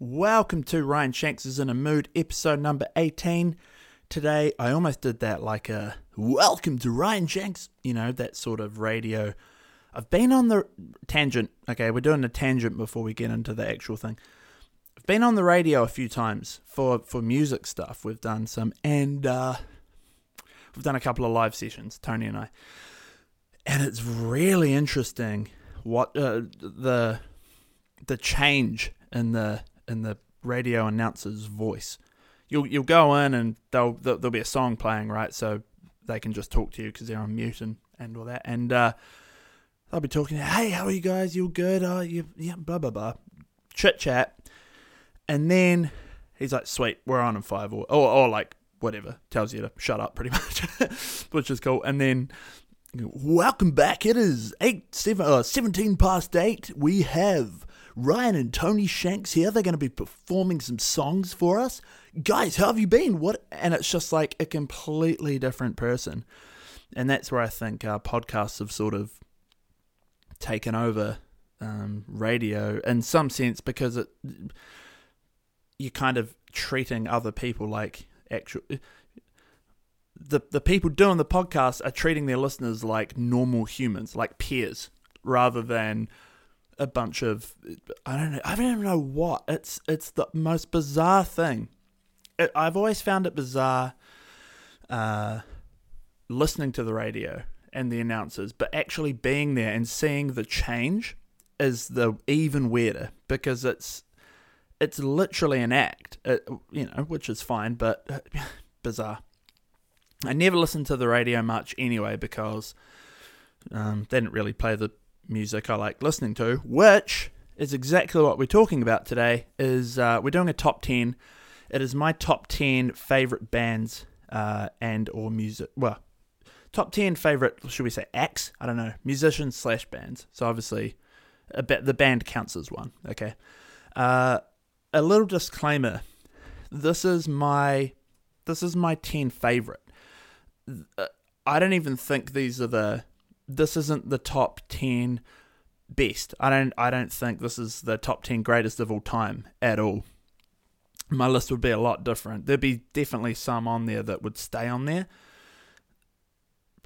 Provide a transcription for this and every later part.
Welcome to Ryan Shanks is in a Mood, episode number 18. Today, I almost did that like a welcome to Ryan Shanks, you know, that sort of radio. I've been on the tangent. Okay, we're doing a tangent before we get into the actual thing. I've been on the radio a few times for, for music stuff. We've done some, and uh, we've done a couple of live sessions, Tony and I. And it's really interesting what uh, the the change in the in the radio announcer's voice. You'll you'll go in and they'll there'll be a song playing right, so they can just talk to you because they're on mute and, and all that. And uh, they'll be talking. Hey, how are you guys? You good? Oh, you yeah, blah blah blah, chit chat. And then he's like, "Sweet, we're on in five or or, or like whatever." Tells you to shut up, pretty much, which is cool. And then Welcome back. It is eight seven, uh, 17 past 8. We have Ryan and Tony Shanks here. They're going to be performing some songs for us. Guys, how have you been? What? And it's just like a completely different person. And that's where I think our podcasts have sort of taken over um, radio in some sense because it you're kind of treating other people like actual the the people doing the podcast are treating their listeners like normal humans, like peers, rather than a bunch of I don't know I don't even know what it's it's the most bizarre thing. It, I've always found it bizarre uh, listening to the radio and the announcers, but actually being there and seeing the change is the even weirder because it's it's literally an act, it, you know, which is fine, but bizarre. I never listened to the radio much anyway because um, they didn't really play the music I like listening to, which is exactly what we're talking about today. Is uh, we're doing a top ten. It is my top ten favorite bands uh, and or music. Well, top ten favorite. Should we say acts? I don't know. Musicians slash bands. So obviously, a bit, the band counts as one. Okay. Uh, a little disclaimer. This is my this is my ten favorite. I don't even think these are the. This isn't the top ten best. I don't. I don't think this is the top ten greatest of all time at all. My list would be a lot different. There'd be definitely some on there that would stay on there.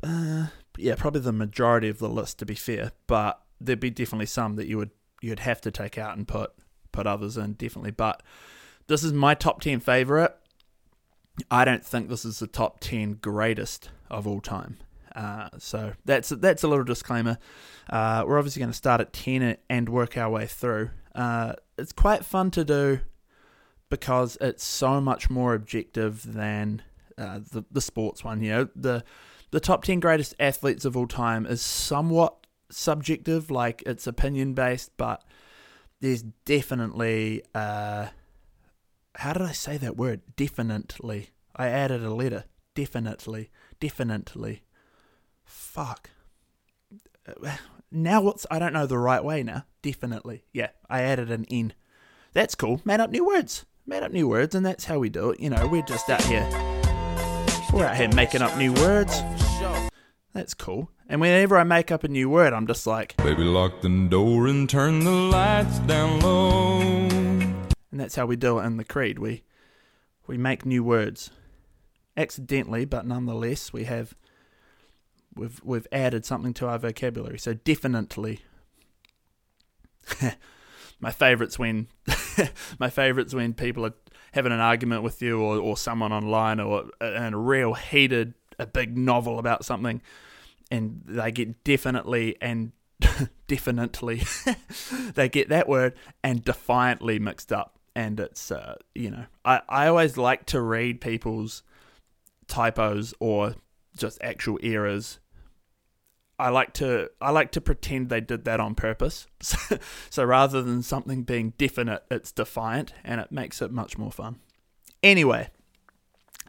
Uh, yeah, probably the majority of the list to be fair, but there'd be definitely some that you would you'd have to take out and put put others in definitely. But this is my top ten favorite. I don't think this is the top 10 greatest of all time. Uh, so that's that's a little disclaimer. Uh, we're obviously going to start at 10 and work our way through. Uh, it's quite fun to do because it's so much more objective than uh, the, the sports one. You know, the, the top 10 greatest athletes of all time is somewhat subjective, like it's opinion based, but there's definitely uh, how did I say that word? Definitely. I added a letter. Definitely. Definitely. Fuck. Now what's I don't know the right way now. Definitely. Yeah, I added an N. That's cool. Made up new words. Made up new words, and that's how we do it. You know, we're just out here. We're out here making up new words. That's cool. And whenever I make up a new word, I'm just like, Baby, lock the door and turn the lights down low. And that's how we do it in the creed. We we make new words. Accidentally, but nonetheless, we have we've we've added something to our vocabulary. So definitely my favourites when my favourites when people are having an argument with you or, or someone online or in a real heated a big novel about something and they get definitely and definitely they get that word and defiantly mixed up and it's uh, you know I, I always like to read people's typos or just actual errors I like to I like to pretend they did that on purpose. So, so, rather than something being definite, it's defiant, and it makes it much more fun. Anyway,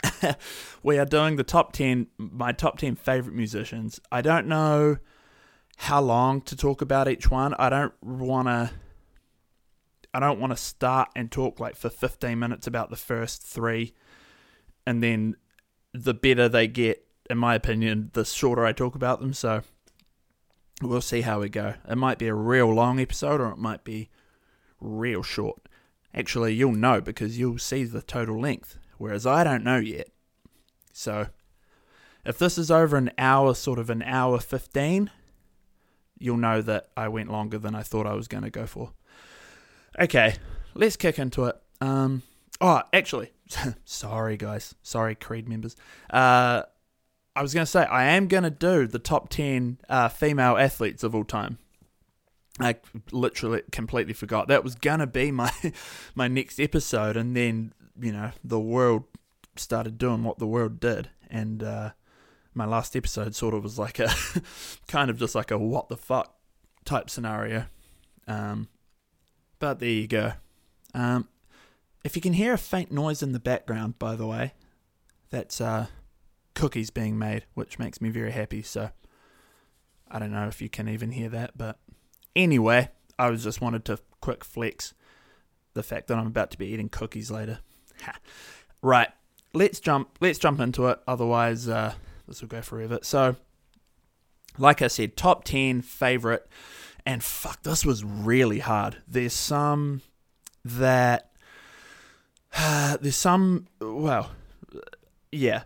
we are doing the top ten, my top ten favorite musicians. I don't know how long to talk about each one. I don't want to I don't want to start and talk like for 15 minutes about the first three, and then the better they get, in my opinion, the shorter I talk about them. So we'll see how we go. It might be a real long episode, or it might be real short. Actually, you'll know because you'll see the total length, whereas I don't know yet. So, if this is over an hour, sort of an hour 15, you'll know that I went longer than I thought I was going to go for. Okay, let's kick into it. Um, oh, actually, sorry guys, sorry Creed members. Uh, I was going to say I am going to do the top 10 uh, female athletes of all time. I literally completely forgot that was gonna be my my next episode, and then you know the world started doing what the world did, and uh, my last episode sort of was like a kind of just like a what the fuck type scenario. Um, but there you go. Um, if you can hear a faint noise in the background, by the way, that's uh, cookies being made, which makes me very happy. So I don't know if you can even hear that, but Anyway, I was just wanted to quick flex the fact that I'm about to be eating cookies later. Right, let's jump. Let's jump into it. Otherwise, uh, this will go forever. So, like I said, top ten favorite, and fuck, this was really hard. There's some that uh, there's some well, yeah,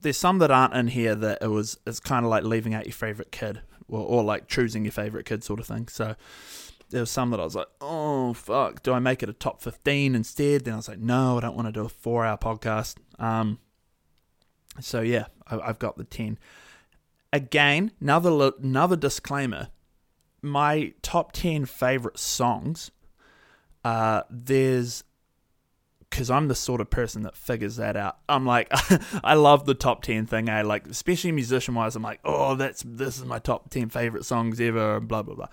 there's some that aren't in here that it was. It's kind of like leaving out your favorite kid or, or like choosing your favorite kid sort of thing. So there was some that I was like, oh fuck, do I make it a top fifteen instead? Then I was like, no, I don't want to do a four hour podcast. Um, so yeah, I, I've got the ten. Again, another another disclaimer. My top ten favorite songs. Uh, there's because I'm the sort of person that figures that out. I'm like, I love the top ten thing. I like, especially musician wise. I'm like, oh, that's this is my top ten favorite songs ever. Blah blah blah.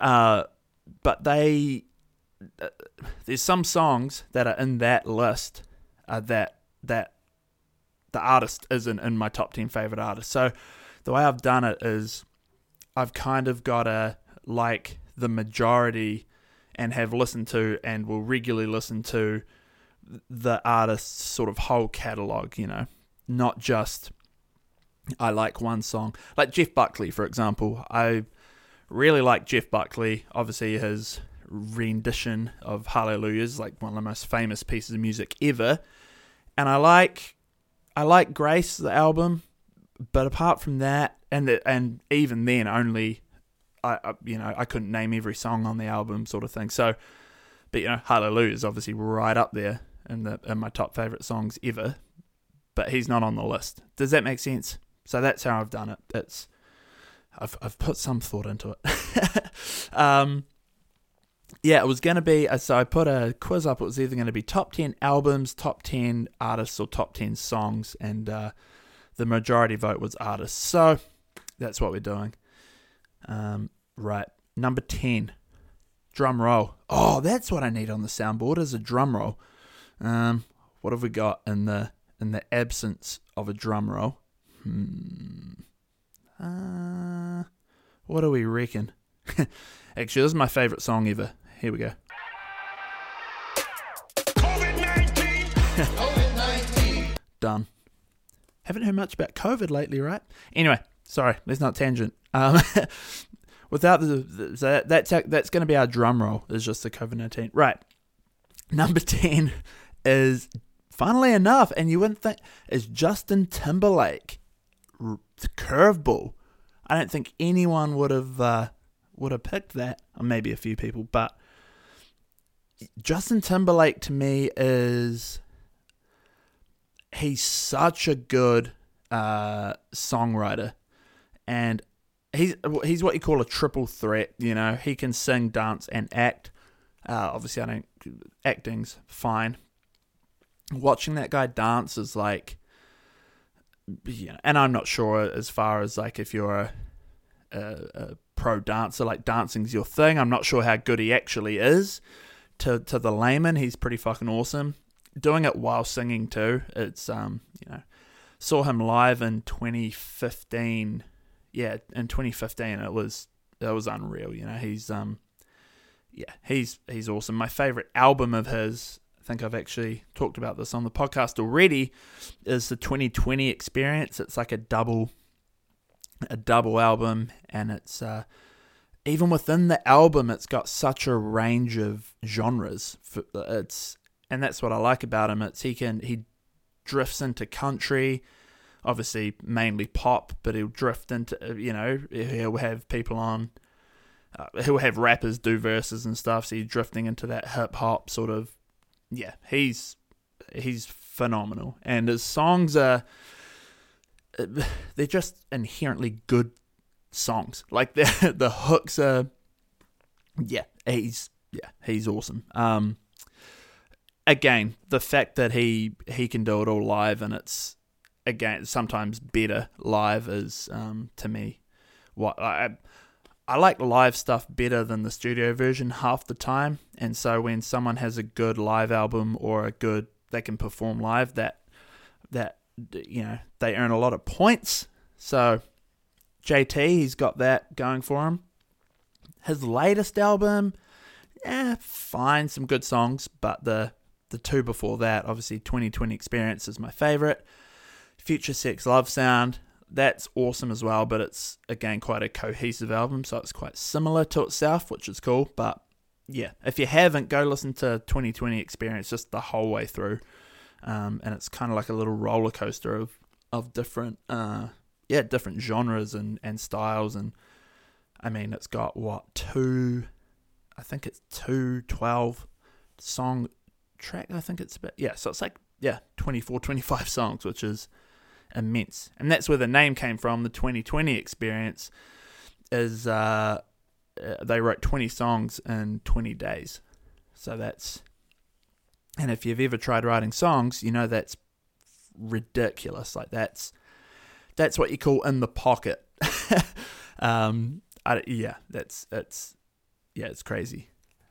Uh, but they, uh, there's some songs that are in that list uh, that that the artist isn't in my top ten favorite artists. So the way I've done it is, I've kind of got to like the majority and have listened to and will regularly listen to the artist's sort of whole catalog, you know, not just I like one song. Like Jeff Buckley, for example. I really like Jeff Buckley. Obviously, his rendition of Hallelujah is like one of the most famous pieces of music ever. And I like I like Grace, the album, but apart from that, and the, and even then, only I, I you know I couldn't name every song on the album, sort of thing. So, but you know, Hallelujah is obviously right up there in the my top favorite songs ever, but he's not on the list. Does that make sense? So that's how I've done it. It's I've I've put some thought into it. um, yeah, it was going to be so I put a quiz up. It was either going to be top ten albums, top ten artists, or top ten songs, and uh, the majority vote was artists. So that's what we're doing. Um, right, number ten, drum roll. Oh, that's what I need on the soundboard is a drum roll. Um, what have we got in the in the absence of a drum roll? Hmm. Uh, what do we reckon? Actually, this is my favourite song ever. Here we go. COVID-19. COVID-19. Done. Haven't heard much about COVID lately, right? Anyway, sorry, let's not tangent. Um, without the, the that's that's going to be our drum roll. Is just the COVID nineteen, right? Number ten is, funnily enough, and you wouldn't think, is Justin Timberlake. Curveball. I don't think anyone would have uh, would have picked that, or maybe a few people, but Justin Timberlake to me is he's such a good uh, songwriter, and he's he's what you call a triple threat. You know, he can sing, dance, and act. Uh, obviously, I don't. Acting's fine, watching that guy dance is like yeah, and I'm not sure as far as like if you're a, a, a, pro dancer, like dancing's your thing. I'm not sure how good he actually is. To to the layman, he's pretty fucking awesome. Doing it while singing too. It's um you know saw him live in 2015. Yeah, in 2015 it was it was unreal. You know he's um yeah he's he's awesome. My favorite album of his think I've actually talked about this on the podcast already, is the 2020 experience. It's like a double a double album and it's uh even within the album, it's got such a range of genres. It's and that's what I like about him. It's he can he drifts into country, obviously mainly pop, but he'll drift into you know he'll have people on. Uh, he'll have rappers do verses and stuff, so he's drifting into that hip hop sort of. Yeah, he's he's phenomenal, and his songs are they're just inherently good songs. Like the the hooks are, yeah, he's yeah he's awesome. Um, again, the fact that he he can do it all live and it's again sometimes better live is um to me what I. I like live stuff better than the studio version half the time, and so when someone has a good live album or a good they can perform live, that that you know they earn a lot of points. So JT, he's got that going for him. His latest album, yeah, fine, some good songs, but the the two before that, obviously 2020 Experience is my favorite. Future Sex Love Sound, that's awesome as well, but it's again quite a cohesive album, so it's quite similar to itself, which is cool. But yeah, if you haven't, go listen to 2020 Experience just the whole way through, um, and it's kind of like a little roller coaster of of different uh, yeah, different genres and, and styles. And I mean, it's got what, two, I think it's two 12 song track. I think it's about, yeah, so it's like, yeah, 24, 25 songs, which is immense. And that's where the name came from. The 2020 experience is, uh, uh they wrote 20 songs in 20 days. So that's, and if you've ever tried writing songs, you know that's ridiculous. Like that's, that's what you call in the pocket. um, I, yeah, that's it's yeah, it's crazy.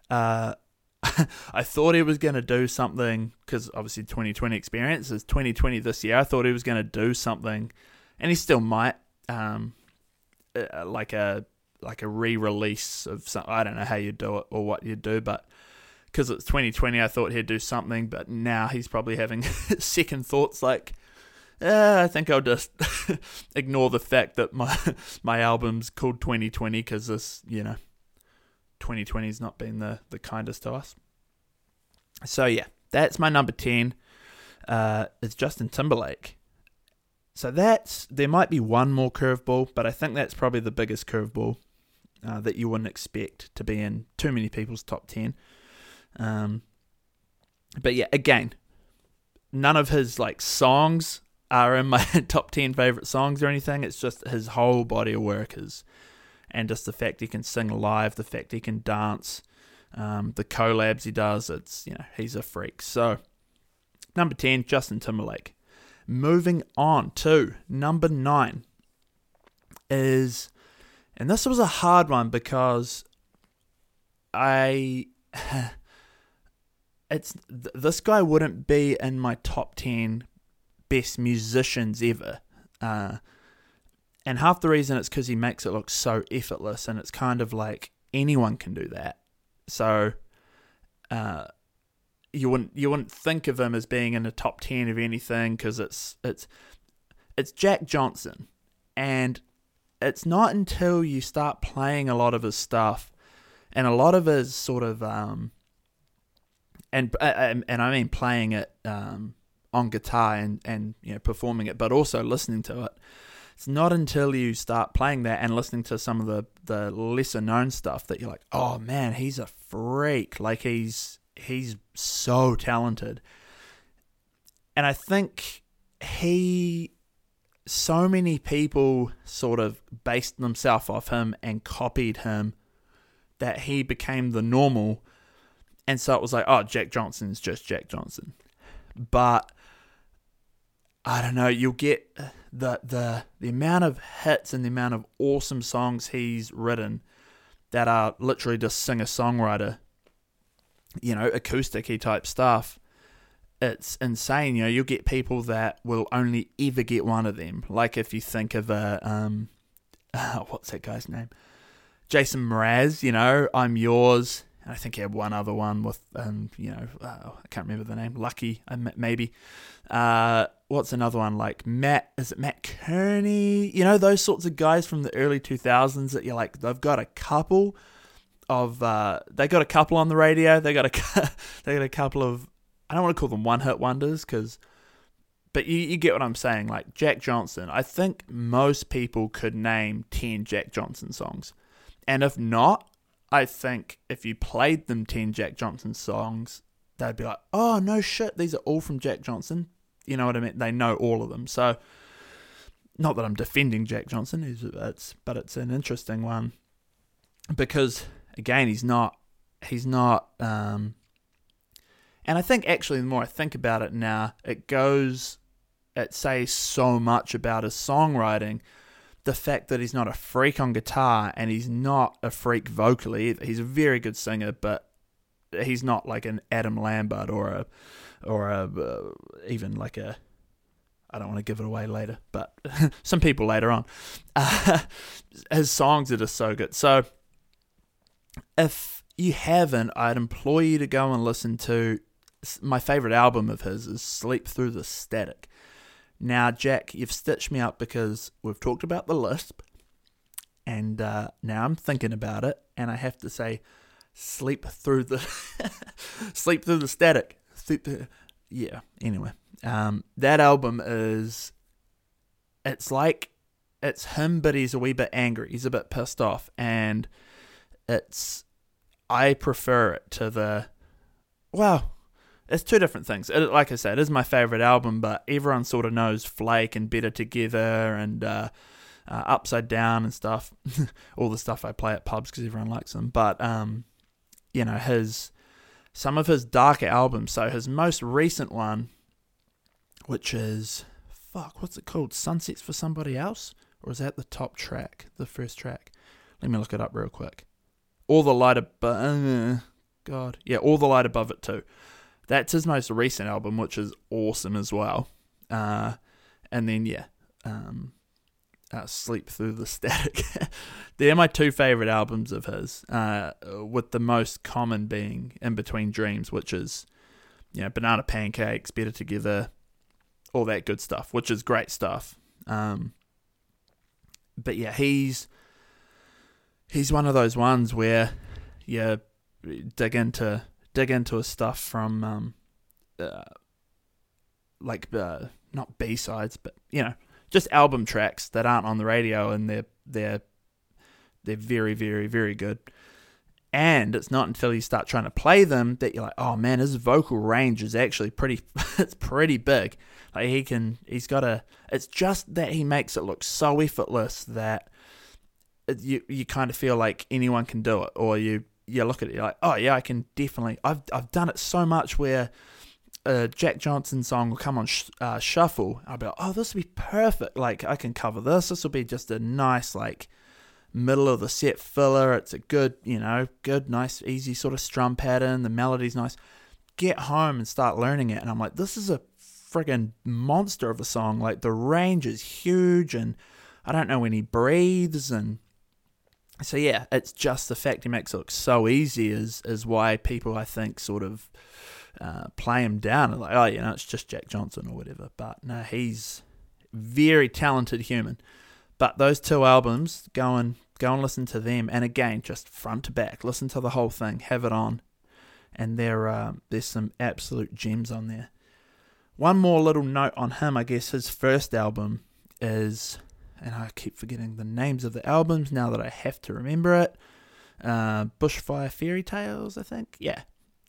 Uh, I thought he was going to do something because obviously 2020 experience is 2020 this year. I thought he was going to do something, and he still might, um, uh, like a like a re-release of some. I don't know how you do it or what you do, but because it's 2020, I thought he'd do something. But now he's probably having second thoughts, like uh, I think I'll just ignore the fact that my my album's called 2020 because this, you know, 2020's not been the, the kindest to us. So yeah, that's my number 10. Uh, it's Justin Timberlake. So that's there might be one more curveball, but I think that's probably the biggest curveball uh, that you wouldn't expect to be in too many people's top 10. Um, but yeah, again, none of his like songs are in my top 10 favorite songs or anything. It's just his whole body of work is, and just the fact he can sing live, the fact he can dance, um, the collabs he does. It's, you know, he's a freak. So, number 10, Justin Timberlake. Moving on to number 9 is, and this was a hard one because I. It's this guy wouldn't be in my top 10 best musicians ever. Uh, and half the reason it's because he makes it look so effortless, and it's kind of like anyone can do that. So, uh, you wouldn't you wouldn't think of him as being in the top ten of anything because it's it's it's Jack Johnson, and it's not until you start playing a lot of his stuff, and a lot of his sort of um, and and, and I mean playing it um on guitar and, and you know performing it, but also listening to it. It's not until you start playing that and listening to some of the, the lesser known stuff that you're like, oh man, he's a freak. Like he's he's so talented. And I think he so many people sort of based themselves off him and copied him that he became the normal. And so it was like, oh, Jack Johnson's just Jack Johnson. But I don't know, you'll get the the the amount of hits and the amount of awesome songs he's written that are literally just singer songwriter, you know, acoustic type stuff. It's insane. You know, you'll get people that will only ever get one of them. Like if you think of a um, uh, what's that guy's name? Jason Mraz. You know, I'm yours. And I think he had one other one with, um, you know, uh, I can't remember the name, Lucky, uh, maybe. Uh, what's another one like Matt? Is it Mat Kearney? You know, those sorts of guys from the early 2000s that you're like, they've got a couple of, uh, they got a couple on the radio. They got a, they got a couple of, I don't want to call them one hit wonders because, but you, you get what I'm saying. Like Jack Johnson, I think most people could name 10 Jack Johnson songs. And if not, I think if you played them 10 Jack Johnson songs, they'd be like, oh, no shit, these are all from Jack Johnson. You know what I mean? They know all of them. So, not that I'm defending Jack Johnson, it's, but it's an interesting one because, again, he's not, he's not, um, and I think actually, the more I think about it now, it goes, it says so much about his songwriting the fact that he's not a freak on guitar and he's not a freak vocally either. He's a very good singer, but he's not like an Adam Lambert or a or a uh, even like a I don't want to give it away later, but some people later on. Uh, his songs are just so good. So if you haven't, I'd implore you to go and listen to my favorite album of his is Sleep Through the Static. Now, Jack, you've stitched me up because we've talked about the lisp, and uh, now I'm thinking about it, and I have to say, sleep through the sleep through the static. Sleep through, yeah. Anyway, um, that album is it's like it's him, but he's a wee bit angry. He's a bit pissed off, and it's I prefer it to the well, it's two different things. It, like I said, it is my favorite album, but everyone sort of knows Flake and Better Together and uh, uh, Upside Down and stuff. All the stuff I play at pubs because everyone likes them. But um, you know his some of his darker albums. So his most recent one, which is fuck, what's it called? Sunsets for Somebody Else, or is that the top track, the first track? Let me look it up real quick. All the light above, uh, God, yeah, all the light above it too. That's his most recent album, which is awesome as well. Uh, and then yeah, um, uh, Sleep Through the Static. They're my two favorite albums of his. Uh, with the most common being In Between Dreams, which is you know Banana Pancakes, Better Together, all that good stuff, which is great stuff. Um, but yeah, he's he's one of those ones where you dig into dig into his stuff from um, uh, like uh, not B sides, but you know, just album tracks that aren't on the radio, and they're they're they're very very very good. And it's not until you start trying to play them that you're like, oh man, his vocal range is actually pretty. it's pretty big. Like he can, he's got a. It's just that he makes it look so effortless that you you kind of feel like anyone can do it, or you you look at it, like, oh yeah, I can definitely. I've I've done it so much where a Jack Johnson song will come on sh- uh, shuffle. I'll be like, oh, this will be perfect. Like I can cover this. This will be just a nice like middle of the set filler. It's a good, you know, good, nice, easy sort of strum pattern. The melody's nice. Get home and start learning it, and I'm like, this is a friggin' monster of a song. Like the range is huge, and I don't know when he breathes, and so yeah, it's just the fact he makes it look so easy is is why people I think sort of uh, play him down like oh you know it's just Jack Johnson or whatever. But no, he's very talented human. But those two albums, go and go and listen to them, and again just front to back, listen to the whole thing, have it on, and there uh, there's some absolute gems on there. One more little note on him, I guess his first album is and I keep forgetting the names of the albums now that I have to remember it. Uh, Bushfire Fairy Tales, I think. Yeah,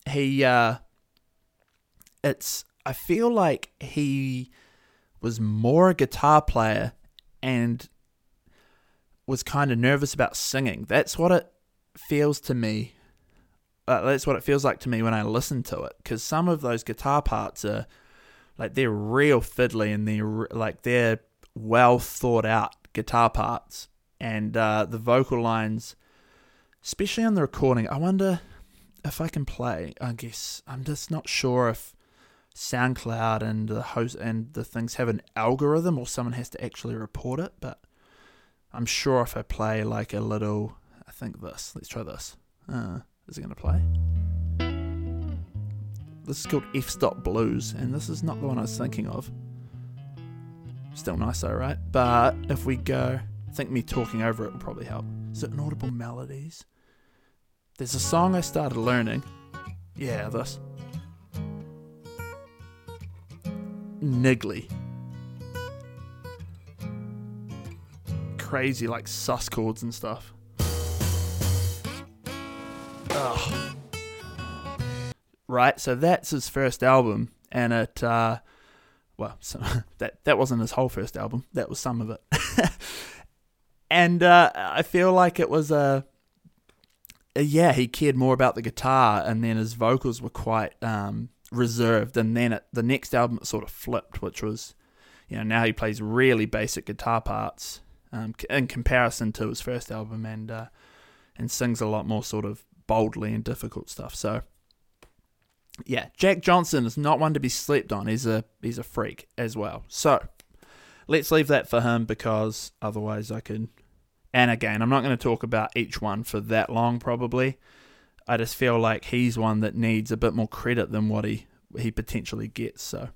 he. Uh, it's. I feel like he was more a guitar player and was kind of nervous about singing. That's what it feels to me. Uh, that's what it feels like to me when I listen to it. Because some of those guitar parts are like they're real fiddly and they're like they're well thought out guitar parts and uh, the vocal lines, especially on the recording. I wonder if I can play. I guess I'm just not sure if SoundCloud and the host and the things have an algorithm or someone has to actually report it. But I'm sure if I play like a little, I think this. Let's try this. Uh, Is it going to play? This is called F Stop Blues, and this is not the one I was thinking of. Still nice though, right? But if we go, I think me talking over it will probably help. Is it inaudible melodies? There's a song I started learning. Yeah, this. Niggly. Crazy, like sus chords and stuff. Ugh. Right, so that's his first album, and it, uh, well, so that that wasn't his whole first album. That was some of it, and uh, I feel like it was a, a, yeah, he cared more about the guitar, and then his vocals were quite um, reserved, and then it, the next album it sort of flipped, which was, you know, now he plays really basic guitar parts um, in comparison to his first album, and uh, and sings a lot more sort of boldly and difficult stuff. So yeah, Jack Johnson is not one to be slept on. He's a he's a freak as well. So let's leave that for him because otherwise I could. And again, I'm not going to talk about each one for that long. Probably, I just feel like he's one that needs a bit more credit than what he he potentially gets. So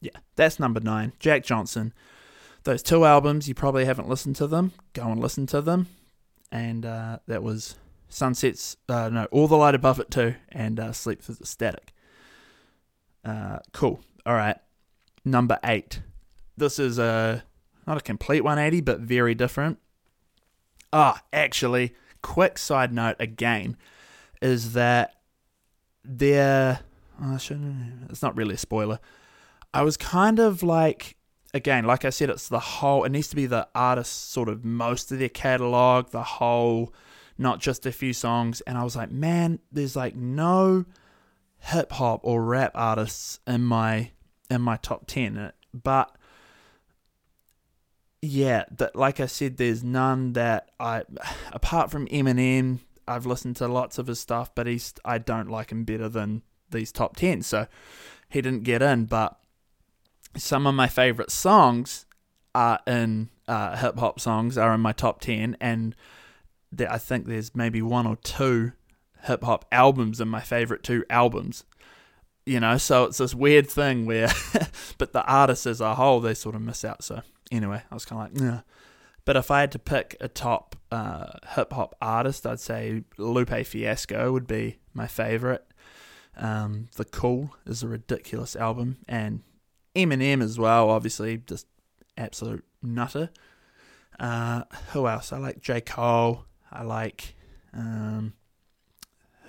yeah, that's number nine, Jack Johnson. Those two albums, you probably haven't listened to them. Go and listen to them. And uh, that was Sunsets, uh, no, All the Light Above It too, and uh, Sleep Through the Static. Uh, cool. All right. Number eight. This is a not a complete 180, but very different. Ah, actually, quick side note again is that there. Oh, it's not really a spoiler. I was kind of like, again, like I said, it's the whole. It needs to be the artist sort of most of their catalog, the whole not just a few songs. And I was like, man, there's like no hip hop or rap artists in my in my top ten. But yeah, that like I said, there's none that I apart from Eminem. I've listened to lots of his stuff, but he's I don't like him better than these top ten. So he didn't get in. But some of my favorite songs are in uh, hip hop songs are in my top ten, and that I think there's maybe one or two hip hop albums in my favorite two albums. You know, so it's this weird thing where, but the artists as a whole, they sort of miss out. So anyway, I was kind of like, nah. But if I had to pick a top uh, hip hop artist, I'd say Lupe Fiasco would be my favorite. Um, the Cool is a ridiculous album, and Eminem as well. Obviously, just absolute nutter. Uh, who else? I like J Cole. I like um,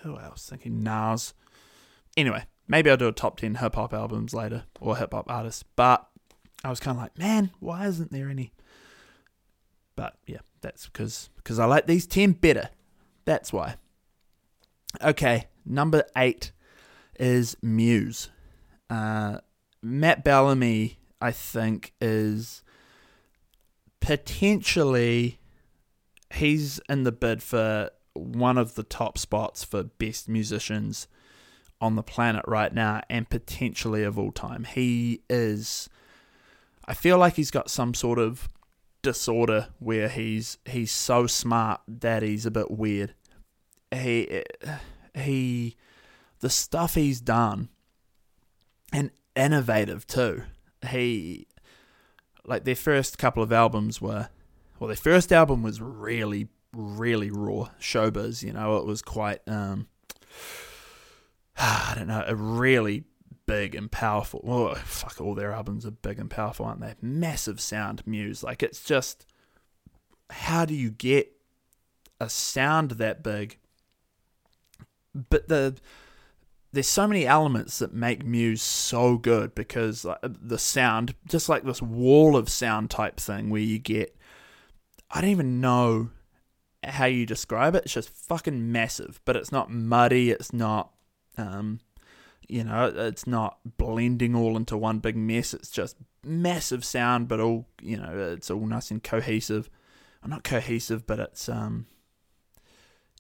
who else? Thinking Nas. Anyway, maybe I'll do a top ten hip hop albums later or hip hop artists. But I was kind of like, man, why isn't there any? But yeah, that's because because I like these ten better. That's why. Okay, number eight is Muse. Uh, Matt Bellamy, I think, is potentially he's in the bid for one of the top spots for best musicians on the planet right now and potentially of all time. He is I feel like he's got some sort of disorder where he's he's so smart that he's a bit weird. He he the stuff he's done and innovative too. He like their first couple of albums were well, their first album was really, really raw showbiz. You know, it was quite, um, I don't know, a really big and powerful. Oh, fuck, all their albums are big and powerful, aren't they? Massive sound, Muse. Like, it's just, how do you get a sound that big? But the there's so many elements that make Muse so good because the sound, just like this wall of sound type thing where you get I don't even know how you describe it. It's just fucking massive, but it's not muddy. It's not, um, you know, it's not blending all into one big mess. It's just massive sound, but all, you know, it's all nice and cohesive. Well, not cohesive, but it's, um,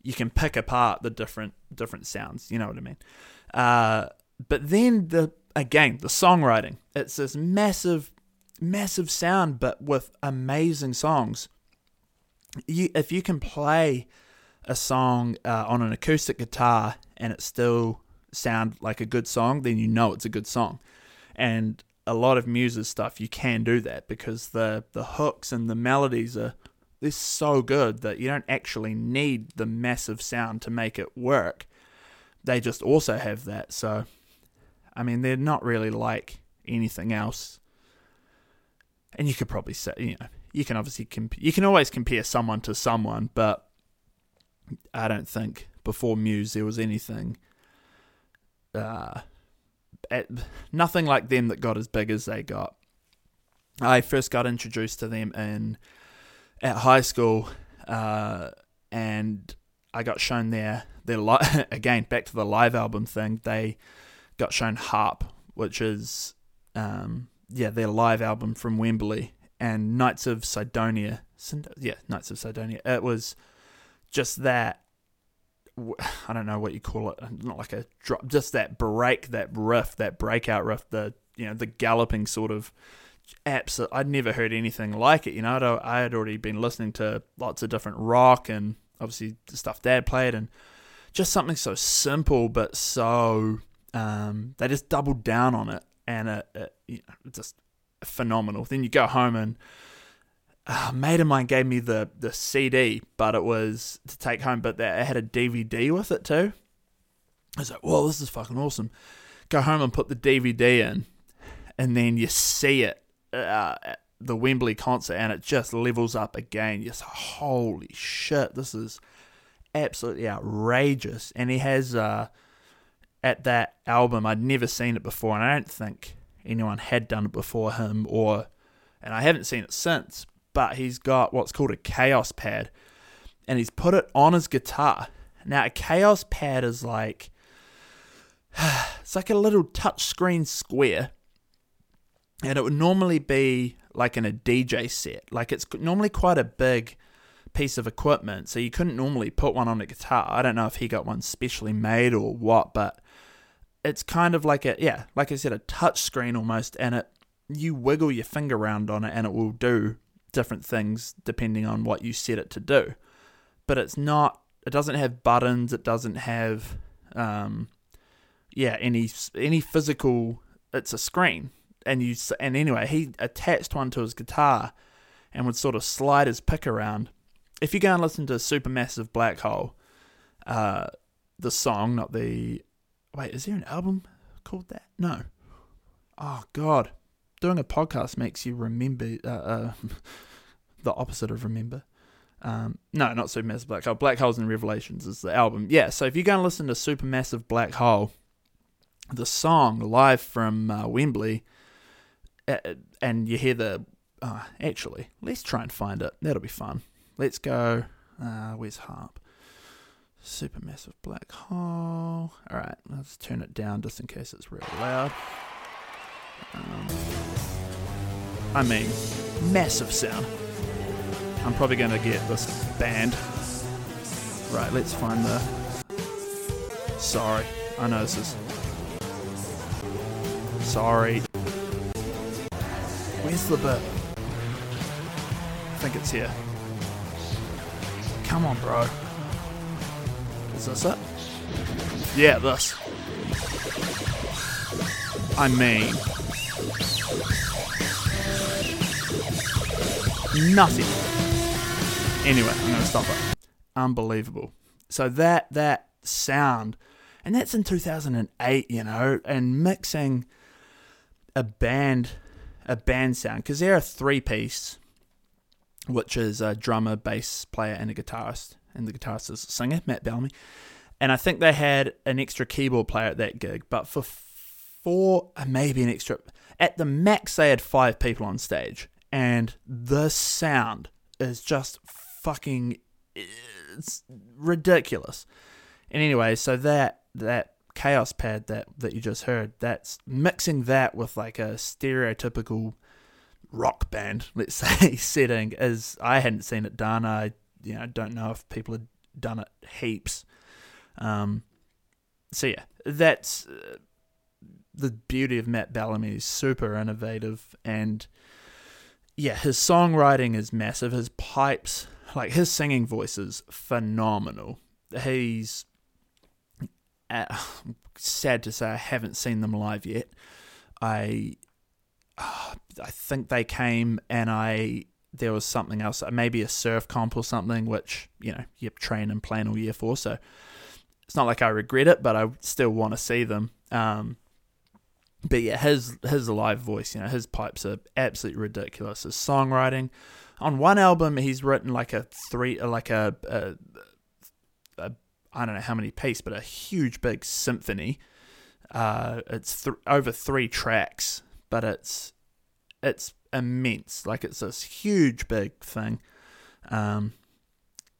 you can pick apart the different different sounds. You know what I mean? Uh, but then the again the songwriting. It's this massive, massive sound, but with amazing songs you if you can play a song uh, on an acoustic guitar and it still sound like a good song, then you know it's a good song. And a lot of Muse's stuff, you can do that because the the hooks and the melodies are they're so good that you don't actually need the massive sound to make it work. They just also have that. So, I mean, they're not really like anything else. And you could probably say, you know, you can obviously comp- you can always compare someone to someone, but I don't think before Muse there was anything, uh, at, nothing like them that got as big as they got. I first got introduced to them in at high school, uh, and I got shown their their li- again back to the live album thing. They got shown HAARP, which is um, yeah their live album from Wembley, and Knights of Cydonia. Yeah, Knights of Cydonia. It was just that. I don't know what you call it. Not like a drop, just that break, that riff, that breakout riff. The you know the galloping sort of absolute. I'd never heard anything like it. You know, I had already been listening to lots of different rock and obviously the stuff Dad played, and just something so simple but so um, they just doubled down on it, and it, it you know, just phenomenal. Then you go home and uh, a mate of mine gave me the the CD, but it was to take home, but that it had a DVD with it too. I was like, "Whoa, this is fucking awesome!" Go home and put the DVD in, and then you see it uh, at the Wembley concert, and it just levels up again. Just holy shit, this is absolutely outrageous. And he has uh, at that album, I'd never seen it before, and I don't think anyone had done it before him, or and I haven't seen it since. But he's got what's called a Kaoss pad, and he's put it on his guitar. Now, a Kaoss pad is like it's like a little touchscreen square and it would normally be like in a DJ set. Like it's normally quite a big piece of equipment, so you couldn't normally put one on a guitar. I don't know if he got one specially made or what, but it's kind of like a yeah, like I said, a touch screen almost, and it you wiggle your finger around on it, and it will do different things depending on what you set it to do. But it's not. It doesn't have buttons. It doesn't have, um, yeah, any any physical. It's a screen and you and anyway, he attached one to his guitar and would sort of slide his pick around. If you go and listen to Supermassive Black Hole, uh, the song, not the wait, is there an album called that? No. Oh God, doing a podcast makes you remember uh, uh, the opposite of remember. Um, no, not Supermassive Black Hole. Black Holes and Revelations is the album. Yeah, so if you're going to listen to Supermassive Black Hole, the song live from uh, Wembley uh, and you hear the. Uh, actually, let's try and find it. That'll be fun. Let's go. Uh, where's HAARP? Supermassive black hole. All right, let's turn it down just in case it's really loud. Um, I mean, massive sound. I'm probably going to get this banned. Right, let's find the. Sorry, I know this is. Sorry, Where's the bit? I think it's here. Come on, bro. Is this it? Yeah, this. I mean, nothing. Anyway, I'm gonna stop it. Unbelievable. So that that sound, and that's in 2008, you know, and mixing a band a band sound because they're a three piece, which is a drummer, bass player, and a guitarist. And the guitarist is a singer, Matt Bellamy. And I think they had an extra keyboard player at that gig, but for four, uh, maybe an extra, at the max, they had five people on stage. And the sound is just fucking it's ridiculous. And anyway, so that that Kaoss pad that that you just heard that's mixing that with like a stereotypical rock band let's say setting is i hadn't seen it done i you know don't know if people had done it heaps um so yeah that's uh, the beauty of matt bellamy is super innovative and yeah his songwriting is massive his pipes like his singing voice is phenomenal. He's uh, sad to say I haven't seen them live yet. I uh, I think they came and I there was something else, maybe a surf comp or something, which you know you train and plan all year for. So it's not like I regret it, but I still want to see them. Um, but yeah, his his live voice, you know, his pipes are absolutely ridiculous. His songwriting, on one album, he's written like a three, like a, a, a I don't know how many piece, but a huge big symphony. Uh, it's th- over three tracks, but it's it's immense. Like it's this huge big thing. Um,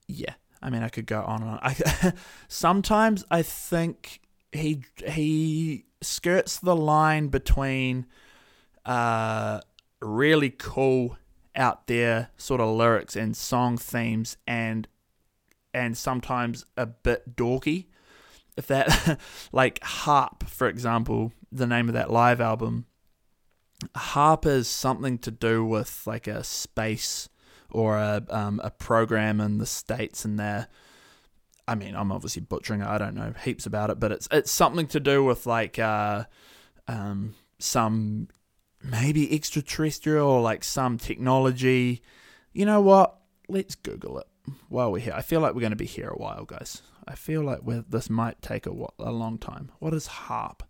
yeah, I mean, I could go on and on. I sometimes I think he he skirts the line between uh, really cool out there sort of lyrics and song themes and and sometimes a bit dorky if that like HAARP for example the name of that live album HAARP is something to do with like a space or a um, a program in the states and there I mean, I'm obviously butchering it. I don't know heaps about it, but it's it's something to do with like uh, um, some maybe extraterrestrial or like some technology. You know what? Let's Google it while we're here. I feel like we're going to be here a while, guys. I feel like this might take a, a long time. What is HAARP?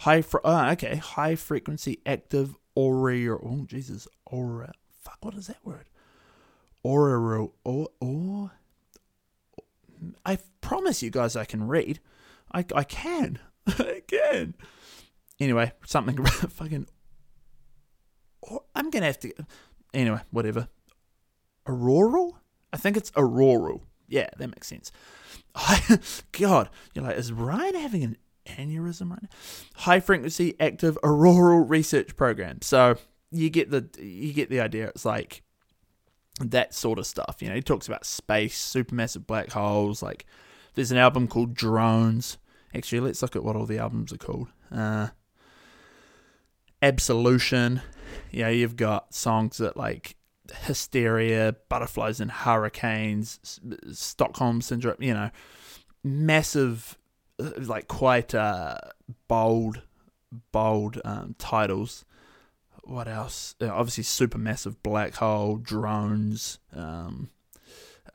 High fre- oh, okay, high frequency active auroral. Oh Jesus, aura. Fuck, what is that word? Auroral. Or or I promise you guys I can read. I, I can. I can. Anyway, something fucking. Oh, I'm going to have to. Anyway, whatever. Auroral? I think it's auroral. Yeah, that makes sense. God, you're like, is Ryan having an aneurysm right now? High frequency active auroral research program. So you get the you get the idea. It's like that sort of stuff. You know, he talks about space, supermassive black holes. Like, there's an album called Drones. Actually, let's look at what all the albums are called. Uh, Absolution. Yeah, you've got songs that like Hysteria, Butterflies and Hurricanes, Stockholm Syndrome. You know, massive, like quite uh, bold, bold um, titles what else? Uh, obviously, supermassive black hole, drones, um,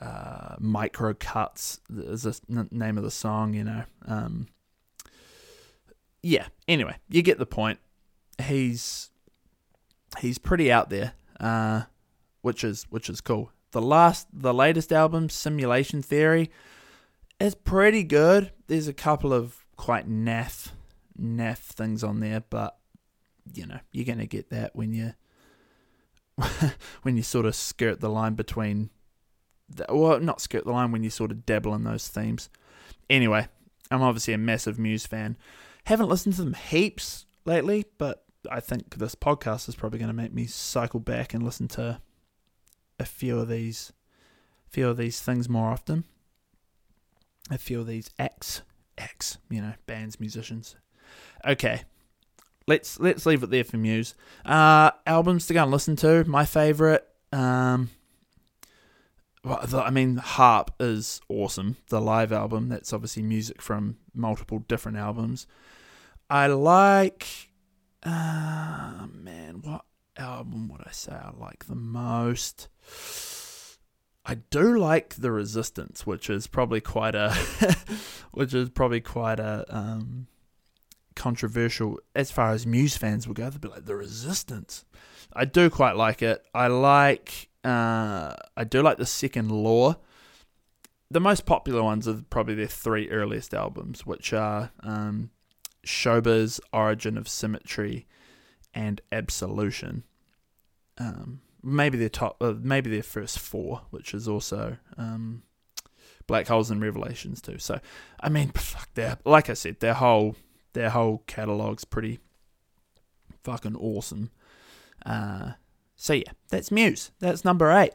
uh, micro cuts is the name of the song. You know, um, yeah. Anyway, you get the point. He's he's pretty out there, uh, which is which is cool. The last, the latest album, Simulation Theory, is pretty good. There's a couple of quite naff naff things on there, but you know you're going to get that when you when you sort of skirt the line between the, well not skirt the line when you sort of dabble in those themes. Anyway i'm obviously a massive muse fan. Haven't listened to them heaps lately but i think this podcast is probably going to make me cycle back and listen to a few of these few of these things more often a few of these acts acts you know bands musicians okay let's let's leave it there for Muse. Uh, albums to go and listen to. My favorite. Um, well, the, I mean, HAARP is awesome. The live album. That's obviously music from multiple different albums. I like. Uh, man, what album would I say I like the most? I do like the Resistance, which is probably quite a, which is probably quite a um, controversial as far as Muse fans will go. They'll be like the Resistance. I do quite like it. I like. Uh, I do like the second Law. The most popular ones are probably their three earliest albums, which are um, Showbiz, Origin of Symmetry, and Absolution. Um, maybe their top, uh, maybe their first four, which is also um, Black Holes and Revelations too. So, I mean, fuck, their like I said, their whole their whole catalog's pretty fucking awesome. Uh, so yeah, that's Muse. That's number eight.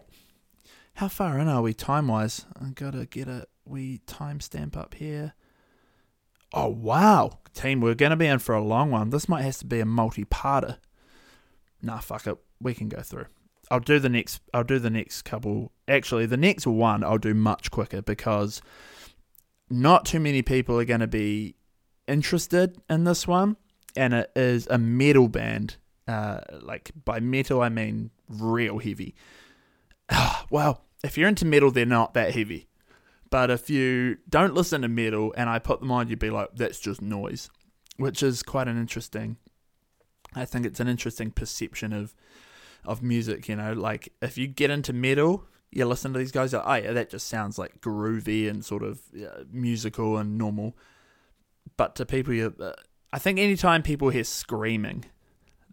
How far in are we time wise? I gotta get a wee timestamp up here. Oh wow, team, we're gonna be in for a long one. This might have to be a multi-parter. Nah, fuck it, we can go through. I'll do the next. I'll do the next couple. Actually, the next one I'll do much quicker because not too many people are going to be interested in this one, and it is a metal band. Uh, like by metal, I mean real heavy. well, if you're into metal, they're not that heavy. But if you don't listen to metal and I put them on, you'd be like, that's just noise, which is quite an interesting. I think it's an interesting perception of of music. You know, like if you get into metal, you listen to these guys, like, oh yeah, that just sounds like groovy and sort of musical and normal. But to people, you, uh, I think anytime people hear screaming,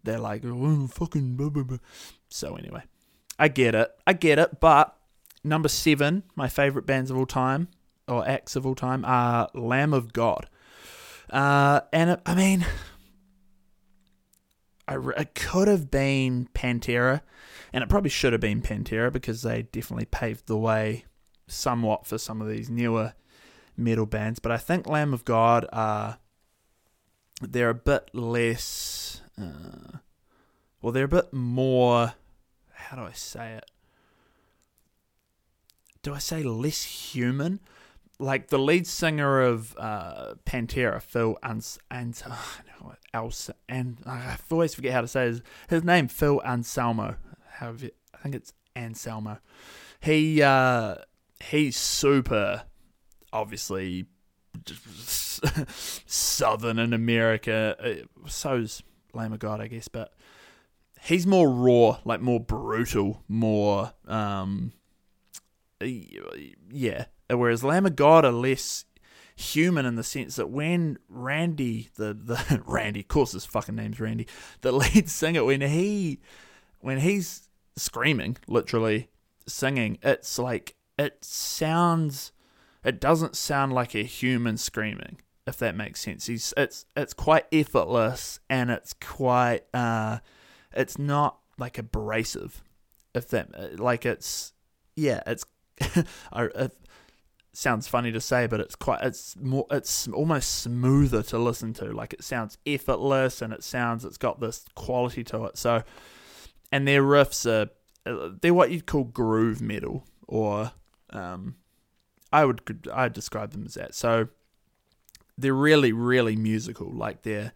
they're like, oh, fucking. Blah, blah, blah. So anyway, I get it, I get it, but number seven, my favorite bands of all time or acts of all time are Lamb of God. Uh, and it, I mean, I, it could have been Pantera, and it probably should have been Pantera because they definitely paved the way somewhat for some of these newer metal bands. But I think Lamb of God are they're a bit less. Uh, well, they're a bit more. How do I say it? do I say less human? Like the lead singer of uh, Pantera, Phil Ans and uh, and I always forget how to say his, his name, Phil Anselmo. However, I think it's Anselmo. He uh, he's super, obviously, southern in America. Uh, so's Lamb of God, I guess, but he's more raw, like more brutal, more um, yeah. Whereas Lamb of God are less human in the sense that when Randy, the the Randy, of course his fucking name's Randy, the lead singer, when he when he's screaming, literally singing, it's like it sounds it doesn't sound like a human screaming, if that makes sense. He's it's it's quite effortless and it's quite uh it's not like abrasive. If that like it's yeah, it's it sounds funny to say, but it's quite it's more it's almost smoother to listen to. Like it sounds effortless and it sounds it's got this quality to it. So, and their riffs are they're what you'd call groove metal, or um, I would I'd describe them as that. So they're really really musical. Like their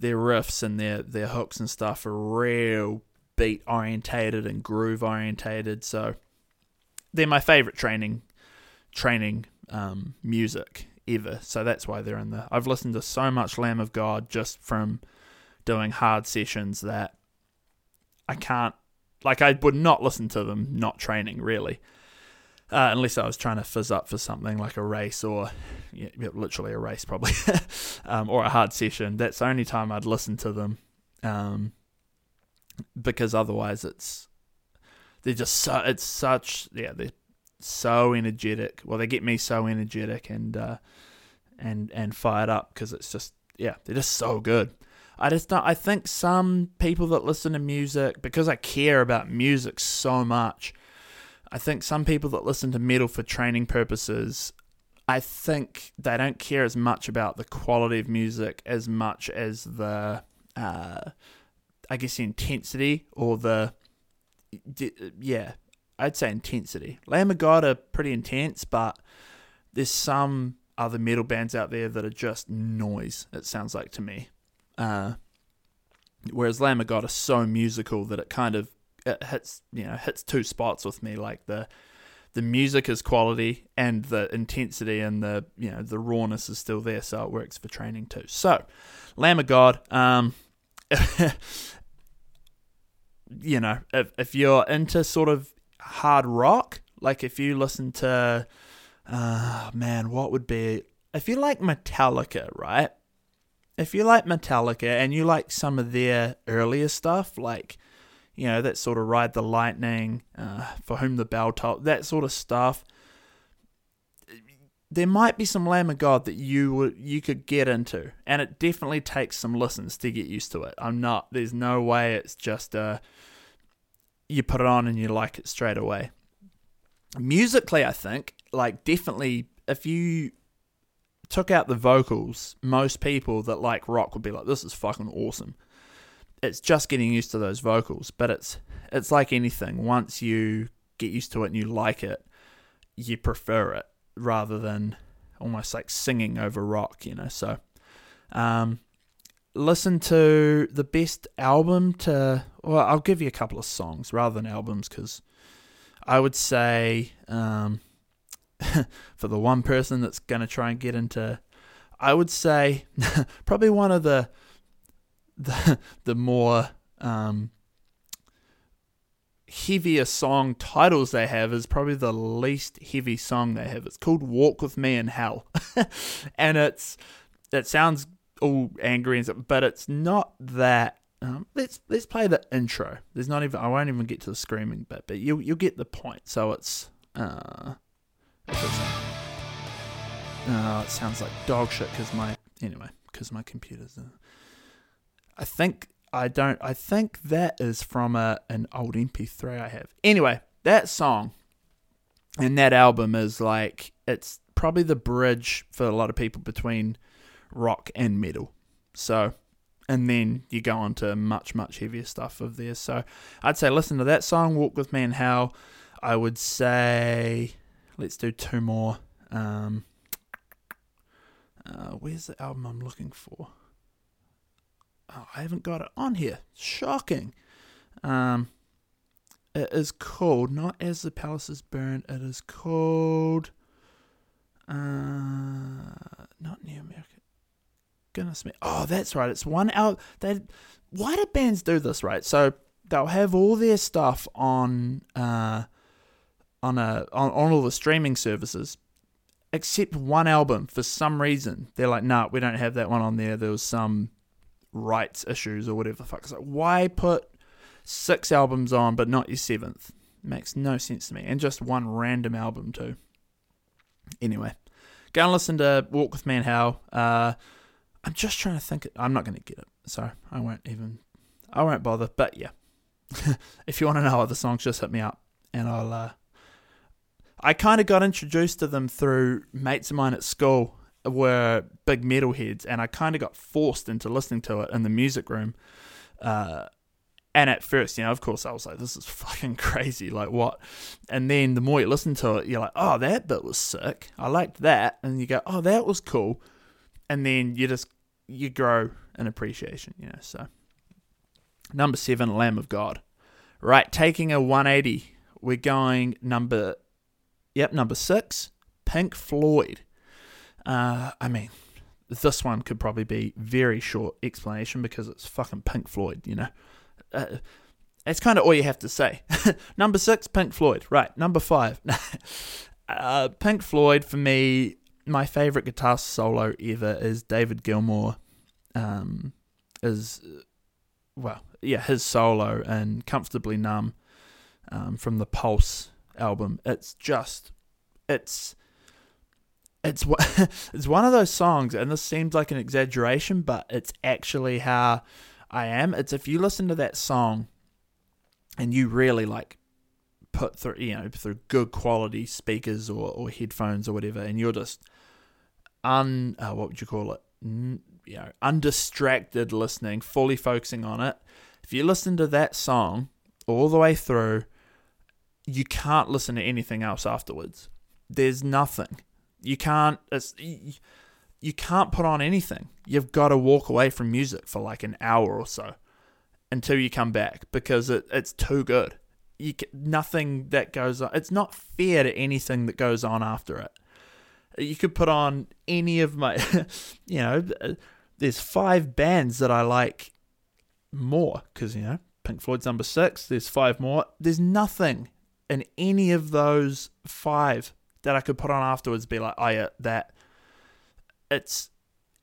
their riffs and their their hooks and stuff are real beat orientated and groove orientated. So they're my favorite training training um, music ever. So that's why they're in the. I've listened to so much Lamb of God just from doing hard sessions that I can't. Like I would not listen to them not training really, uh, unless I was trying to fizz up for something like a race or yeah, literally a race probably, um, or a hard session. That's the only time I'd listen to them, um, because otherwise it's they're just so it's such yeah they're so energetic. Well, they get me so energetic and uh, and and fired up because it's just yeah they're just so good. I just don't, I think some people that listen to music because I care about music so much. I think some people that listen to metal for training purposes, I think they don't care as much about the quality of music as much as the, uh, I guess, the intensity or the yeah, I'd say intensity. Lamb of God are pretty intense, but there's some other metal bands out there that are just noise. It sounds like to me. Uh, whereas Lamb of God are so musical that it kind of it hits you know hits two spots with me. Like the the music is quality and the intensity and the you know the rawness is still there, so it works for training too. So, Lamb of God. Um, you know, if, if you're into sort of hard rock, like if you listen to, uh, man, what would be, if you like Metallica, right? If you like Metallica and you like some of their earlier stuff, like, you know, that sort of Ride the Lightning, uh, For Whom the Bell Tolls, that sort of stuff, there might be some Lamb of God that you would you could get into, and it definitely takes some listens to get used to it. I'm not. There's no way it's just a you put it on and you like it straight away. Musically, I think, like, definitely, if you took out the vocals, most people that like rock would be like, this is fucking awesome. It's just getting used to those vocals, but it's it's like anything. Once you get used to it and you like it, you prefer it rather than almost like singing over rock, you know. So, um, listen to the best album to. Well, I'll give you a couple of songs rather than albums because I would say um, for the one person that's going to try and get into, I would say probably one of the the the more um, heavier song titles they have is probably the least heavy song they have. It's called "Walk with Me in Hell," and it's it sounds all angry and stuff, but it's not that. Um, let's let's play the intro. There's not even I won't even get to the screaming bit, but you you'll get the point. So it's uh, it's, uh it sounds like dog shit because my anyway because my computer's. Uh, I think I don't. I think that is from a an old MP3 I have. Anyway, that song and that album is like it's probably the bridge for a lot of people between rock and metal. So, and then you go on to much much heavier stuff of theirs. So, I'd say listen to that song, "Walk with Me and How. I would say let's do two more. Um, uh, where's the album I'm looking for? Oh, I haven't got it on here. Shocking. Um, it is called not as the palace is burned. It is called uh, not New America. Oh, that's right. It's one out. They why do bands do this? Right. So they'll have all their stuff on uh on a on, on all the streaming services except one album for some reason they're like nah we don't have that one on there there was some rights issues or whatever the fuck. It's like, why put six albums on but not your seventh? Makes no sense to me. And just one random album too. Anyway, go and listen to Walk with in Hell. Uh, I'm just trying to think. I'm not going to get it, so I won't even. I won't bother. But yeah, if you want to know other songs, just hit me up, and I'll. Uh, I kind of got introduced to them through mates of mine at school were big metalheads, and I kind of got forced into listening to it in the music room. Uh, and at first, you know, of course, I was like, "This is fucking crazy! Like what?" And then the more you listen to it, you're like, "Oh, that bit was sick. I liked that." And you go, "Oh, that was cool." And then you just you grow an appreciation, you know. So number seven, Lamb of God. Right, taking a 180. We're going number, yep, number six, Pink Floyd. Uh, I mean, this one could probably be very short explanation because it's fucking Pink Floyd, you know. Uh, that's kind of all you have to say. number six, Pink Floyd. Right. Number five, uh, Pink Floyd for me. My favorite guitar solo ever is David Gilmour. Um, is well, yeah, his solo and "Comfortably Numb" um, from the Pulse album. It's just, it's it's it's one of those songs, and this seems like an exaggeration, but it's actually how I am. It's if you listen to that song and you really like put through you know through good quality speakers or, or headphones or whatever, and you're just un uh, what would you call it? N- you know, undistracted listening, fully focusing on it. If you listen to that song all the way through, you can't listen to anything else afterwards. There's nothing you can't. You can't put on anything. You've got to walk away from music for like an hour or so until you come back because it, it's too good. You nothing that goes on. It's not fair to anything that goes on after it. You could put on any of my, you know, there's five bands that I like more because you know Pink Floyd's number six. There's five more. There's nothing in any of those five that I could put on afterwards, be like, oh that. It's,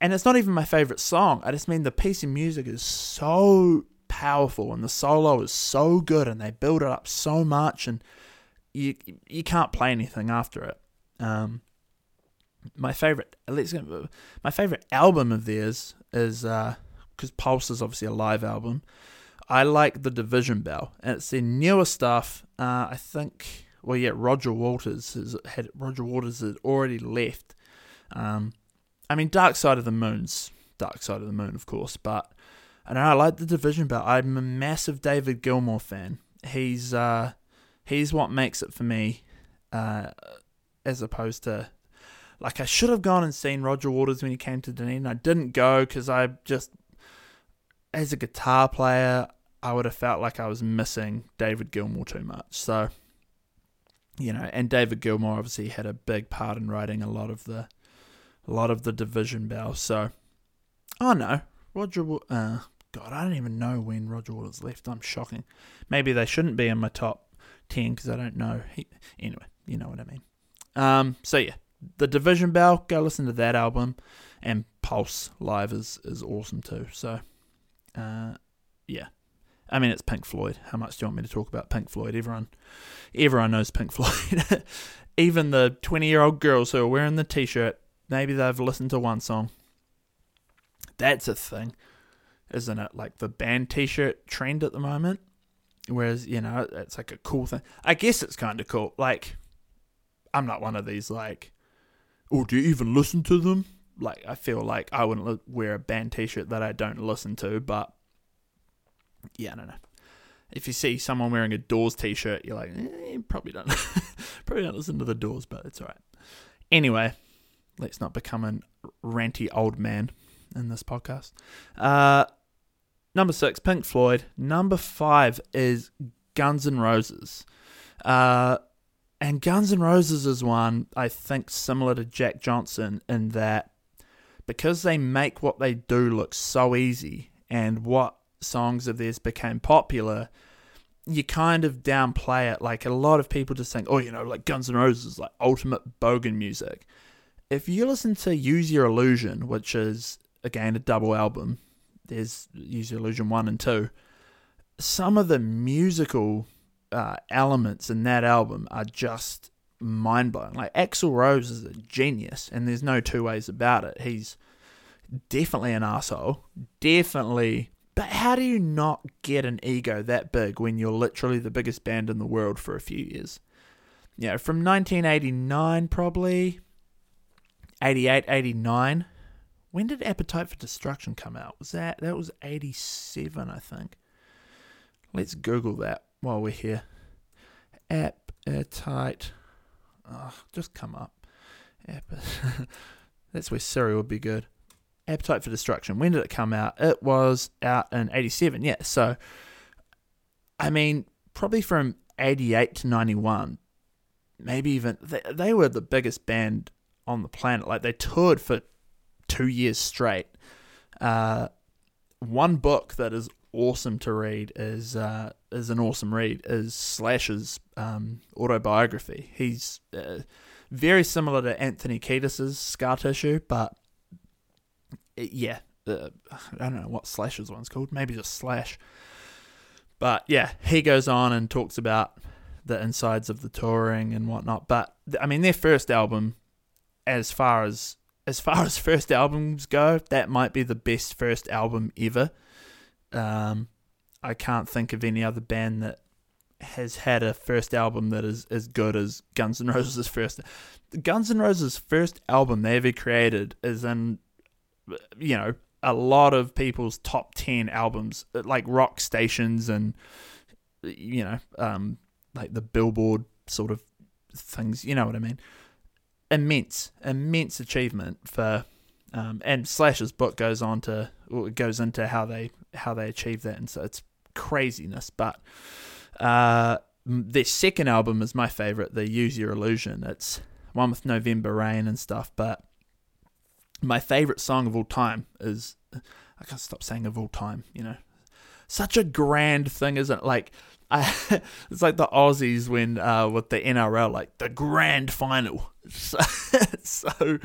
and it's not even my favorite song. I just mean the piece of music is so powerful and the solo is so good and they build it up so much and you you can't play anything after it. Um, my favorite, let's go, my favorite album of theirs is because uh, Pulse is obviously a live album. I like the Division Bell, and it's their newer stuff. Uh, I think well, yeah, Roger Waters has had Roger Waters had already left. Um, I mean, Dark Side of the Moon's Dark Side of the Moon, of course, but I know I like the Division, Bell. I'm a massive David Gilmour fan, He's uh, he's what makes it for me, uh, as opposed to like I should have gone and seen Roger Waters when he came to Dunedin. I didn't go because I just, as a guitar player, I would have felt like I was missing David Gilmour too much. So, you know, and David Gilmour obviously had a big part in writing a lot of the, a lot of the division bell. So, oh no, Roger. Uh, God, I don't even know when Roger Waters left. I'm shocking. Maybe they shouldn't be in my top ten because I don't know. He, anyway, you know what I mean. Um. So yeah, the Division Bell. Go listen to that album, and Pulse live is is awesome too. So, uh, yeah. I mean, it's Pink Floyd. How much do you want me to talk about Pink Floyd? Everyone, everyone knows Pink Floyd. Even the twenty-year-old girls who are wearing the T-shirt, maybe they've listened to one song. That's a thing, isn't it? Like the band T-shirt trend at the moment. Whereas you know, it's like a cool thing. I guess it's kind of cool. Like, I'm not one of these like or do you even listen to them? Like, I feel like I wouldn't wear a band t shirt that I don't listen to, but yeah, I don't know. If you see someone wearing a Doors t shirt, you're like, eh, probably don't, probably don't listen to the Doors, but it's alright. Anyway, let's not become a ranty old man in this podcast. Uh, number six, Pink Floyd. Number five is Guns N' Roses. Uh, and Guns N' Roses is one I think similar to Jack Johnson in that because they make what they do look so easy and what songs of theirs became popular, you kind of downplay it. Like a lot of people just think, oh, you know, like Guns N' Roses, like ultimate bogan music. If you listen to Use Your Illusion, which is again a double album, there's Use Your Illusion 1 and 2, some of the musical uh, elements in that album are just mind blowing. Like Axl Rose is a genius, and there's no two ways about it. He's definitely an asshole, definitely. But how do you not get an ego that big when you're literally the biggest band in the world for a few years? You know, from 1989 probably, 88, 89. When did Appetite for Destruction come out? Was that that was 87, I think. Let's Google that while we're here. Appetite. Oh, just come up. That's where Siri would be good. Appetite for Destruction. When did it come out? It was out in 87. Yeah. So, I mean, probably from 88 to 91. Maybe even. They, they were the biggest band on the planet. Like, they toured for two years straight. Uh, one book that is awesome to read is uh, is an awesome read is Slash's um, autobiography. He's uh, very similar to Anthony Kiedis's Scar Tissue, but it, yeah, uh, I don't know what Slash's one's called. Maybe just Slash. But yeah, he goes on and talks about the insides of the touring and whatnot. But I mean, their first album, as far as as far as first albums go, that might be the best first album ever. Um, I can't think of any other band that has had a first album that is as good as Guns N' Roses' first. Guns N' Roses' first album they ever created is in, you know, a lot of people's top 10 albums, like rock stations and, you know, um, like the Billboard sort of things, you know what I mean? Immense, immense achievement for um, and Slash's book goes on to goes into how they how they achieve that, and so it's craziness. But uh, their second album is my favorite, the Use Your Illusion. It's one with November Rain and stuff. But my favorite song of all time is I can't stop saying of all time. You know, such a grand thing, isn't it? Like. I, it's like the Aussies when uh, with the NRL, like the grand final. So, so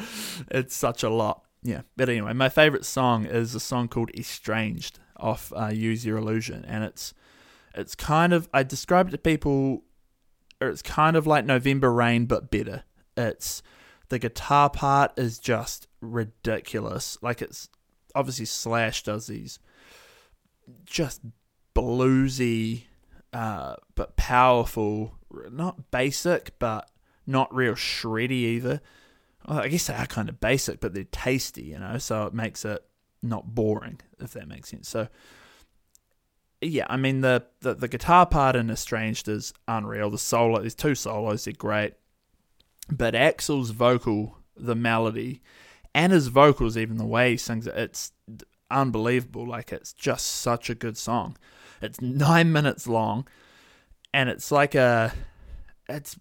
it's such a lot yeah, but anyway, my favorite song is a song called "Estranged" off uh, "Use Your Illusion," and it's it's kind of I describe it to people, or it's kind of like November Rain but better. It's the guitar part is just ridiculous. Like it's obviously Slash does these just bluesy, uh, but powerful, not basic, but not real shreddy either well, I guess they are kind of basic, but they're tasty, you know, so it makes it not boring, if that makes sense. So yeah, I mean the, the the guitar part in Estranged is unreal. The solo, there's two solos, they're great, but Axl's vocal, the melody, and his vocals, even the way he sings it, it's unbelievable. Like it's just such a good song. It's nine minutes long, and it's like a, it's,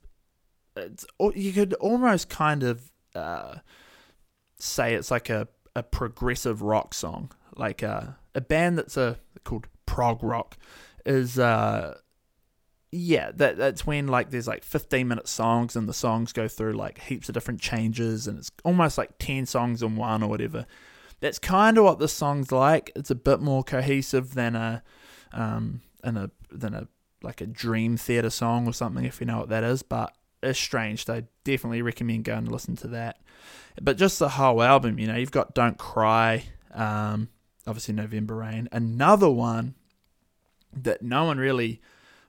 it's you could almost kind of uh, say it's like a a progressive rock song, like a a band that's a called prog rock is uh yeah that that's when like there's like 15 minute songs and the songs go through like heaps of different changes and it's almost like 10 songs in one or whatever. That's kind of what this song's like. It's a bit more cohesive than a um than a than a like a dream theater song or something if you know what that is but Estranged i definitely recommend going and listen to that but just the whole album you know you've got don't cry um obviously november rain another one that no one really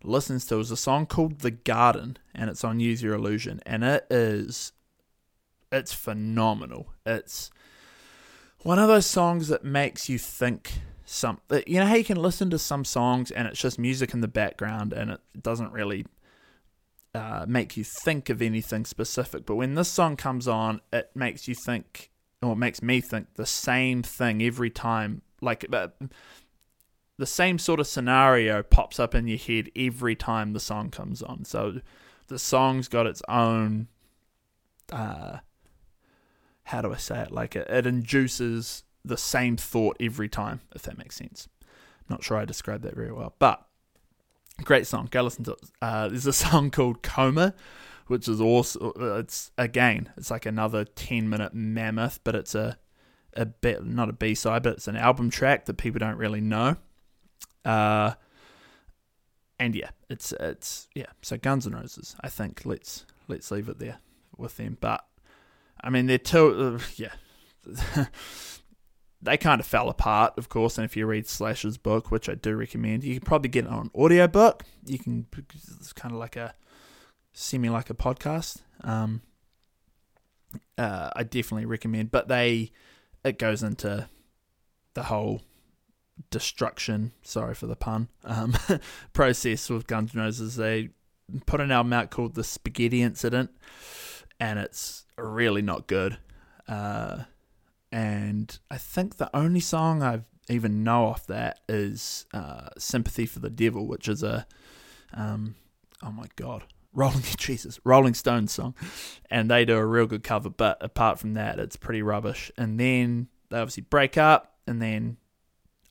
listens to is a song called The Garden and it's on Use Your Illusion and it is it's phenomenal. It's one of those songs that makes you think something you know how you can listen to some songs and it's just music in the background and it doesn't really uh, make you think of anything specific but when this song comes on it makes you think or it makes me think the same thing every time like uh, the same sort of scenario pops up in your head every time the song comes on. So the song's got its own uh how do I say it? Like it, it induces the same thought every time, if that makes sense. Not sure I described that very well, but great song. Go listen to it. Uh, there's a song called Coma, which is also it's again it's like another ten minute mammoth, but it's a a bit not a B side, but it's an album track that people don't really know. Uh, and yeah, it's it's yeah. So Guns N' Roses, I think let's let's leave it there with them. But I mean, they're two. Uh, yeah, they kind of fell apart, of course. And if you read Slash's book, which I do recommend, you can probably get it on audiobook. You can it's kind of like a semi like a podcast. Um, uh, I definitely recommend, but they it goes into the whole destruction, sorry for the pun, um, process with Guns N' Roses. They put an album out called The Spaghetti Incident, and it's really not good. Uh, and I think the only song I've even know off that is uh, Sympathy for the Devil, which is a, um, oh my God, Rolling Jesus, Rolling Stones song, and they do a real good cover. But apart from that, it's pretty rubbish. And then they obviously break up, and then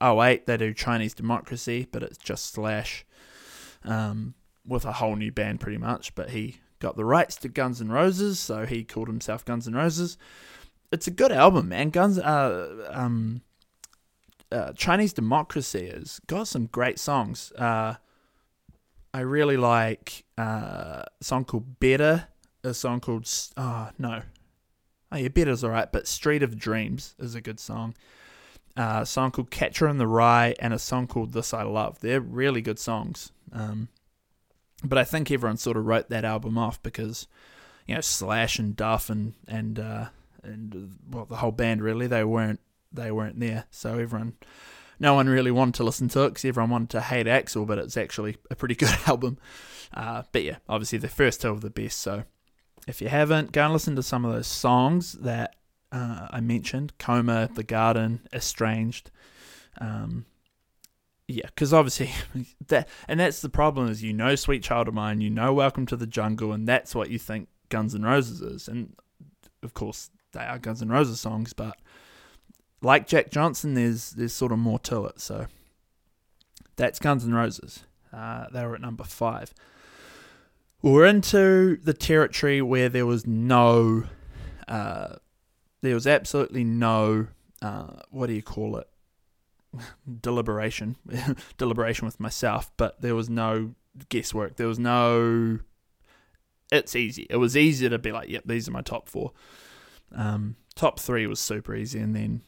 oh wait, they do Chinese Democracy, but it's just Slash um, with a whole new band pretty much. But he got the rights to Guns N' Roses, so he called himself Guns N' Roses. It's a good album, man. Guns, uh, um, uh, Chinese Democracy has got some great songs. Uh, I really like uh, a song called Better, a song called oh no, oh yeah, Better's alright, but Street of Dreams is a good song a song called Catcher in the Rye, and a song called This I Love. They're really good songs. Um, but I think everyone sort of wrote that album off because, you know, Slash and Duff and and uh, and well, the whole band really they weren't they weren't there. So everyone, no one really wanted to listen to it because everyone wanted to hate Axl, but it's actually a pretty good album. Uh, but yeah, obviously the first two are the best. So if you haven't, go and listen to some of those songs that uh, I mentioned Coma, The Garden, Estranged. Um, yeah, because obviously that, and that's the problem is you know Sweet Child of Mine, you know Welcome to the Jungle, and that's what you think Guns N' Roses is, and of course they are Guns N' Roses songs, but like Jack Johnson, there's there's sort of more to it. So that's Guns N' Roses. Uh, they were at number five. We're into the territory where there was no uh, there was absolutely no uh, what do you call it deliberation deliberation with myself but there was no guesswork there was no it's easy it was easy to be like yep these are my top four um, top three was super easy and then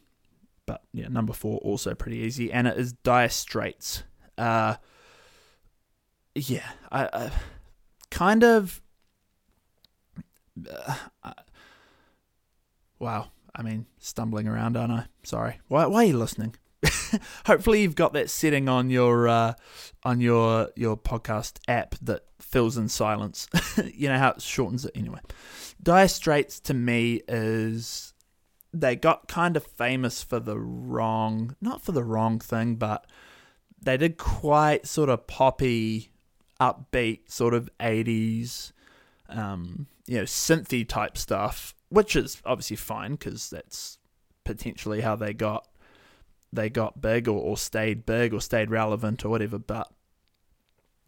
but yeah number four also pretty easy and it is dire straits uh, yeah I, I kind of uh, Wow. I mean, stumbling around, aren't I? Sorry. Why, why are you listening? hopefully you've got that setting on your uh, on your your podcast app that fills in silence. you know how it shortens it anyway. Dire Straits to me is they got kind of famous for the wrong, not for the wrong thing, but they did quite sort of poppy, upbeat, sort of 80s, um, you know, synthy type stuff, which is obviously fine because that's potentially how they got they got big or, or stayed big or stayed relevant or whatever. But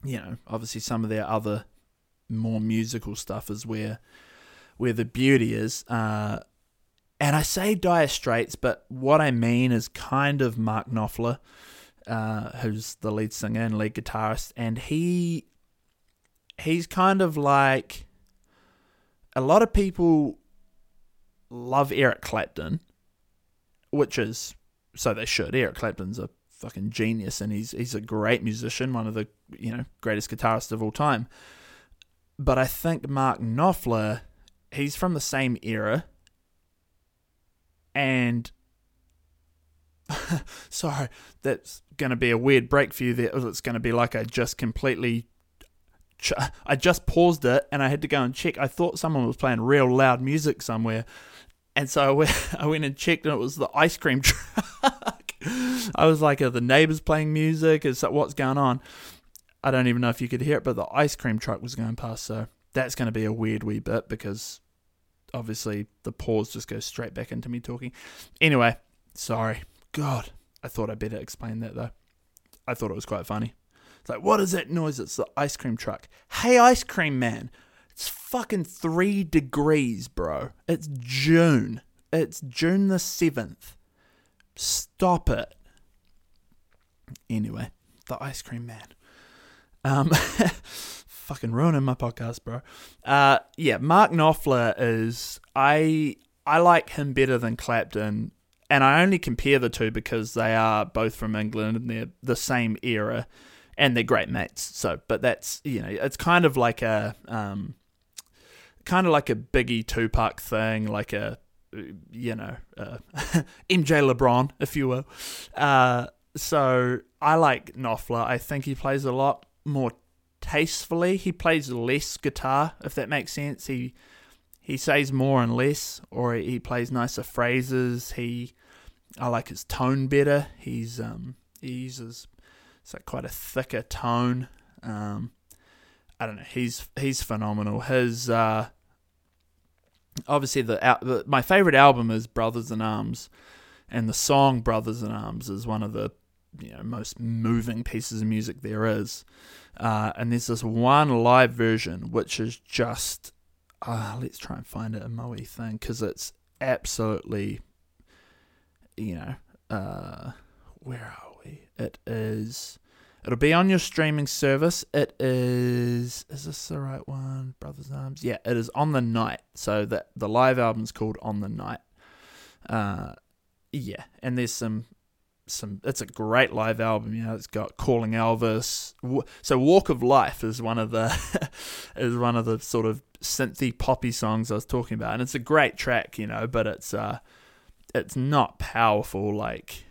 you know, obviously some of their other more musical stuff is where where the beauty is. Uh, and I say Dire Straits, but what I mean is kind of Mark Knopfler, uh, who's the lead singer and lead guitarist, and he he's kind of like a lot of people love Eric Clapton, which is so they should. Eric Clapton's a fucking genius, and he's he's a great musician, one of the you know greatest guitarist of all time. But I think Mark Knopfler, he's from the same era, and sorry, that's going to be a weird break for you. There, it's going to be like I just completely. I just paused it and I had to go and check. I thought someone was playing real loud music somewhere, and so I went, I went and checked, and it was the ice cream truck. I was like, "Are the neighbors playing music? Is that what's going on?" I don't even know if you could hear it, but the ice cream truck was going past. So that's going to be a weird wee bit because obviously the pause just goes straight back into me talking. Anyway, sorry. God, I thought I better explain that though. I thought it was quite funny. It's like, what is that noise? It's the ice cream truck. Hey, ice cream man. It's fucking three degrees, bro. It's June. It's June the 7th. Stop it. Anyway, the ice cream man. Um, fucking ruining my podcast, bro. Uh, yeah, Mark Knopfler is I I like him better than Clapton, and I only compare the two because they are both from England and they're the same era, and they're great mates. So, but that's you know, it's kind of like a um, kind of like a Biggie Tupac thing, like a you know, uh, MJ LeBron, if you will. Uh, so I like Knopfler. I think he plays a lot more tastefully. He plays less guitar, if that makes sense. He he says more and less, or he plays nicer phrases. He I like his tone better. He's um he uses it's like quite a thicker tone. Um, I don't know. He's he's phenomenal. His uh, obviously the, the my favorite album is Brothers in Arms, and the song Brothers in Arms is one of the you know most moving pieces of music there is. Uh, and there's this one live version which is just uh, let's try and find it a wee thing because it's absolutely you know uh, where are we? It is. It'll be on your streaming service. It is. Is this the right one? Brothers Arms. Yeah, it is on the night. So that the live album's called On the Night. Uh, yeah, and there's some some it's a great live album you know it's got calling elvis so walk of life is one of the is one of the sort of synthy poppy songs i was talking about and it's a great track you know but it's uh it's not powerful like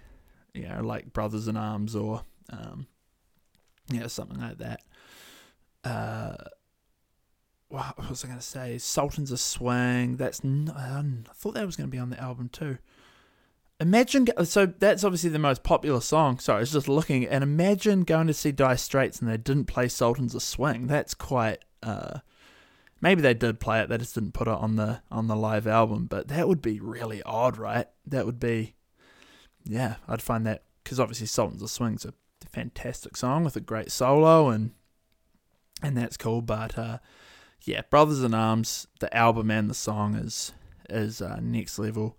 you know like brothers in arms or um yeah something like that uh what was I going to say? Sultans of Swing. That's not, I thought that was going to be on the album too. Imagine so that's obviously the most popular song. Sorry, I was just looking and imagine going to see Dire Straits and they didn't play Sultans of Swing. That's quite. Uh, maybe they did play it. They just didn't put it on the on the live album. But that would be really odd, right? That would be. Yeah, I'd find that because obviously Sultans of Swing's a fantastic song with a great solo and and that's cool. But uh, yeah, Brothers in Arms, the album and the song is is uh, next level.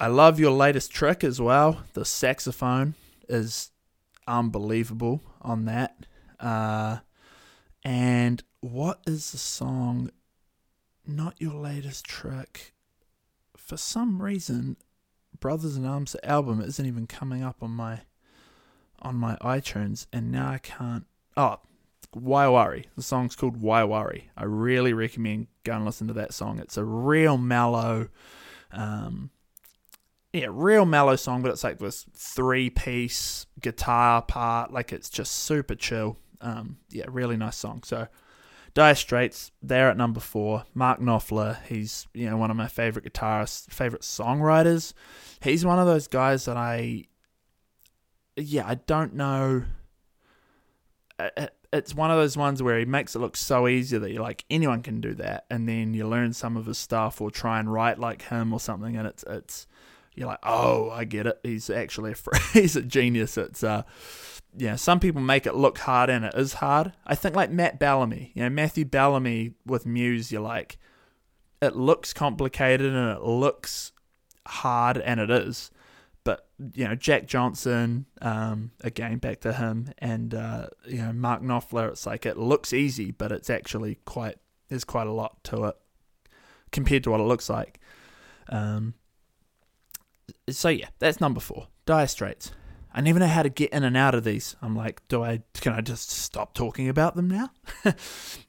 I love your latest trick as well. The saxophone is unbelievable on that. Uh, and what is the song? Not your latest trick. For some reason, Brothers in Arms album isn't even coming up on my on my iTunes, and now I can't. Oh, Why Worry. The song's called Why Worry. I really recommend going and listen to that song. It's a real mellow. Um, yeah, real mellow song, but it's like this three piece guitar part. Like it's just super chill. Um, yeah, really nice song. So Dire Straits, they're at number four. Mark Knopfler, he's you know one of my favorite guitarists, favorite songwriters. He's one of those guys that I, yeah, I don't know. It's one of those ones where he makes it look so easy that you're like anyone can do that, and then you learn some of his stuff or try and write like him or something, and it's it's you're like, oh, I get it. He's actually a he's a genius. It's uh, yeah. Some people make it look hard, and it is hard. I think like Matt Bellamy, you know, Matthew Bellamy with Muse. You're like, it looks complicated and it looks hard, and it is. But you know, Jack Johnson, um, again back to him, and uh, you know, Mark Knopfler. It's like it looks easy, but it's actually quite. There's quite a lot to it compared to what it looks like. Um, so yeah, that's number four. Dire Straits. I never know how to get in and out of these. I'm like, do I can I just stop talking about them now?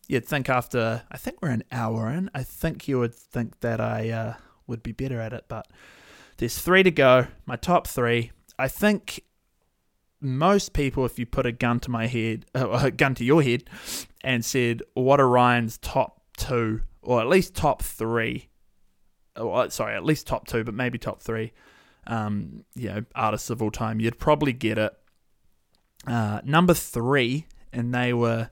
You'd think after I think we're an hour in, I think you would think that I uh, would be better at it, but there's three to go. My top three. I think most people, if you put a gun to my head, uh, a gun to your head, and said, "What are Ryan's top two, or at least top three? Oh, sorry, at least top two, but maybe top three um, you know, artists of all time, you'd probably get it. Uh, number three, and they were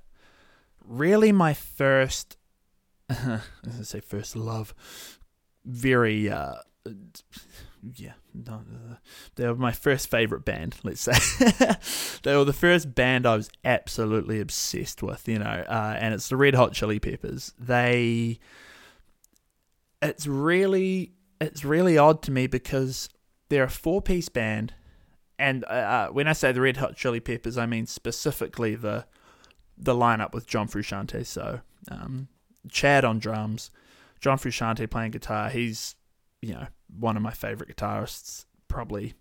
really my first, I say first love, very, uh, yeah, they were my first favorite band, let's say. they were the first band I was absolutely obsessed with, you know, uh, and it's the Red Hot Chili Peppers. They, it's really, it's really odd to me because they're a four piece band, and uh, uh, when I say the Red Hot Chili Peppers, I mean specifically the the lineup with John Frusciante. So um, Chad on drums, John Frusciante playing guitar. He's you know one of my favorite guitarists, probably.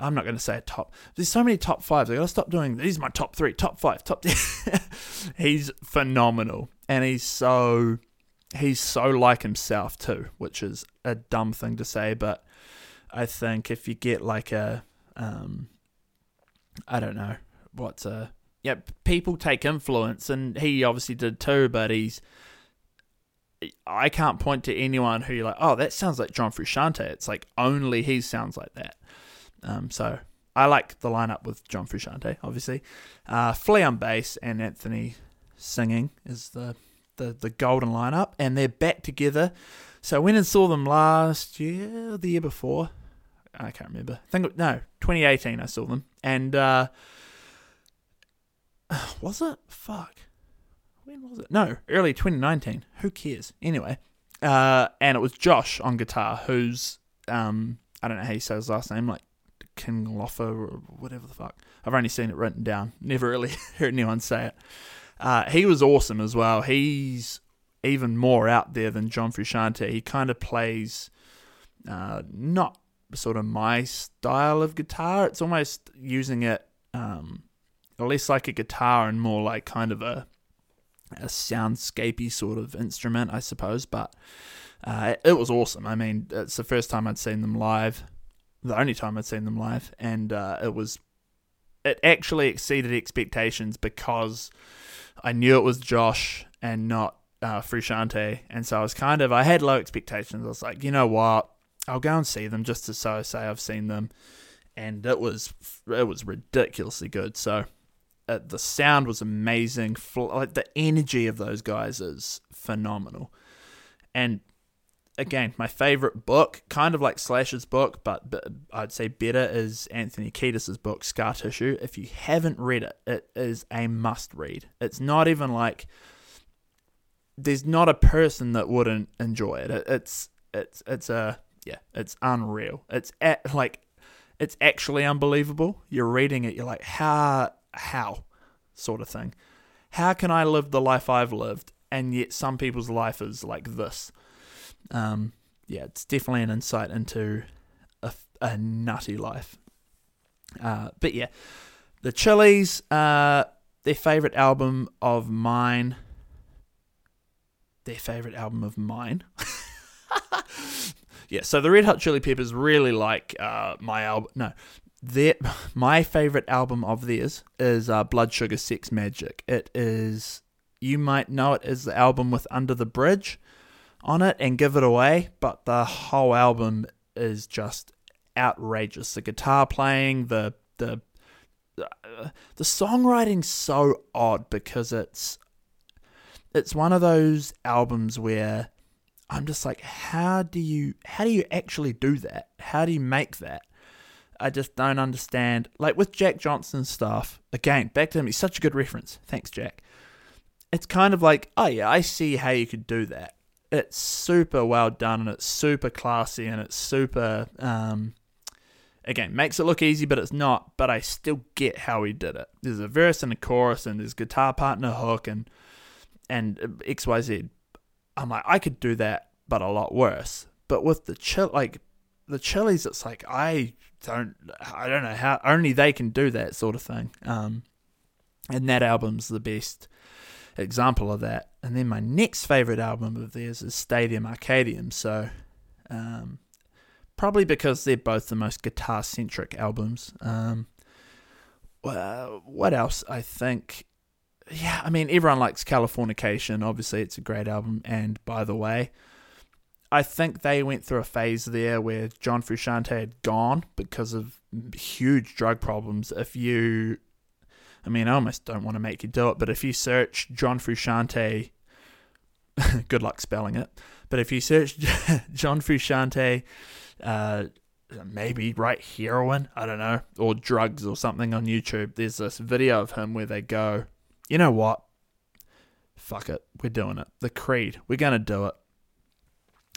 I'm not going to say a top. There's so many top fives. I got to stop doing. These my top three, top five, top. he's phenomenal, and he's so he's so like himself too, which is a dumb thing to say, but I think if you get like a, um, I don't know what's a, yeah, people take influence, and he obviously did too, but he's. I can't point to anyone who you're like, oh, that sounds like John Frusciante. It's like only he sounds like that. Um, so I like the lineup with John Frusciante, obviously. Uh, Flea on bass and Anthony singing is the, the, the golden lineup, and they're back together. So I went and saw them last year, the year before, I can't remember. I think no, 2018 I saw them, and uh, was it? Fuck, when was it? No, early 2019. Who cares? Anyway, uh, and it was Josh on guitar, who's um, I don't know how you say his last name, like King Loffer or whatever the fuck. I've only seen it written down. Never really heard anyone say it. Uh, he was awesome as well. He's even more out there than John Frusciante. He kind of plays uh, not sort of my style of guitar. It's almost using it um, less like a guitar and more like kind of a a soundscapey sort of instrument, I suppose. But uh, it was awesome. I mean, it's the first time I'd seen them live, the only time I'd seen them live, and uh, it was it actually exceeded expectations because I knew it was Josh and not uh, Frusciante, and so I was kind of I had low expectations. I was like, you know what, I'll go and see them just to so say I've seen them, and it was it was ridiculously good. So uh, the sound was amazing. Like the energy of those guys is phenomenal, and again, my favorite book, kind of like Slash's book, but, but I'd say better is Anthony Kiedis's book Scar Tissue. If you haven't read it, it is a must read. It's not even like there's not a person that wouldn't enjoy it. it it's it's it's a yeah, it's unreal. It's at, like it's actually unbelievable. You're reading it, you're like, how how sort of thing. How can I live the life I've lived and yet some people's life is like this? Um, yeah, it's definitely an insight into a, a nutty life. Uh, but yeah, the Chili's, uh, their favorite album of mine. Their favorite album of mine. Yeah, so the Red Hot Chili Peppers really like uh, my album. No, their my favorite album of theirs is uh, Blood Sugar Sex Magik. It is you might know it as the album with Under the Bridge on it and Give It Away, but the whole album is just outrageous. The guitar playing, the the uh, the songwriting's so odd because it's it's one of those albums where I'm just like, how do you how do you actually do that? How do you make that? I just don't understand. Like with Jack Johnson's stuff, again, back to him, he's such a good reference. Thanks, Jack. It's kind of like, oh yeah, I see how you could do that. It's super well done and it's super classy and it's super um, again makes it look easy, but it's not. But I still get how he did it. There's a verse and a chorus and there's guitar part and a hook and and X Y Z. I'm like, I could do that, but a lot worse. But with the chill, like the chilies, it's like I don't, I don't know how only they can do that sort of thing. Um, and that album's the best example of that. And then my next favorite album of theirs is Stadium Arcadium. So, um, probably because they're both the most guitar centric albums. Um, well, what else? I think yeah, I mean, everyone likes Californication. Obviously, it's a great album. And by the way, I think they went through a phase there where John Frusciante had gone because of huge drug problems. If you, I mean, I almost don't want to make you do it, but if you search John Frusciante, good luck spelling it. But if you search John Frusciante, uh, maybe write heroin, I don't know, or drugs or something on YouTube, there's this video of him where they go you know what? Fuck it. We're doing it. The Creed. We're going to do it.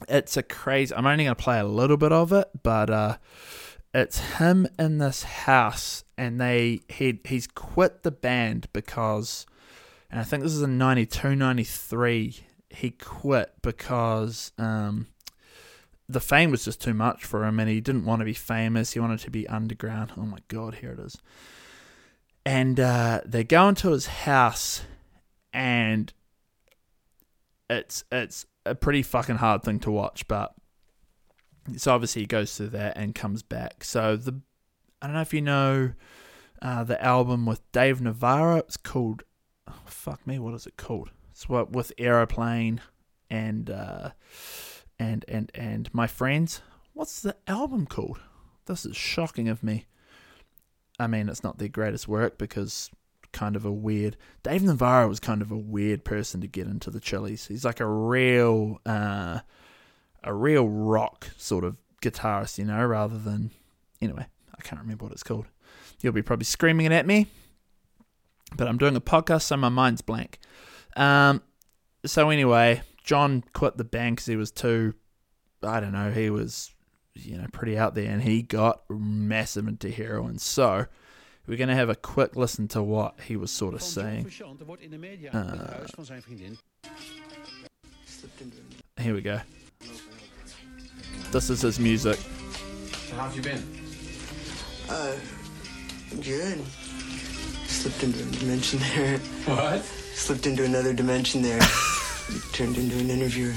It's a crazy. I'm only going to play a little bit of it, but uh, it's him in this house, and they he he's quit the band because, and I think this is in 92, 93. He quit because um, the fame was just too much for him, and he didn't want to be famous. He wanted to be underground. Oh my god, here it is and uh, they go into his house, and it's it's a pretty fucking hard thing to watch, but so obviously he goes through that and comes back. So the I don't know if you know uh, the album with Dave Navarro. It's called oh, fuck me, what is it called? It's what with Aeroplane and uh, and and and my friends. What's the album called? This is shocking of me. I mean, it's not their greatest work because kind of a weird. Dave Navarro was kind of a weird person to get into the Chili's. He's like a real, uh, a real rock sort of guitarist, you know, rather than anyway. I can't remember what it's called. You'll be probably screaming it at me, but I'm doing a podcast, so my mind's blank. Um, so anyway, John quit the band because he was too. I don't know. He was you know, pretty out there, and he got massive into heroin. So we're going to have a quick listen to what he was sort of saying. Uh, here we go. This is his music. So how have you been? Uh, good. Slipped into a dimension there. What? Slipped into another dimension there. Turned into an interviewer.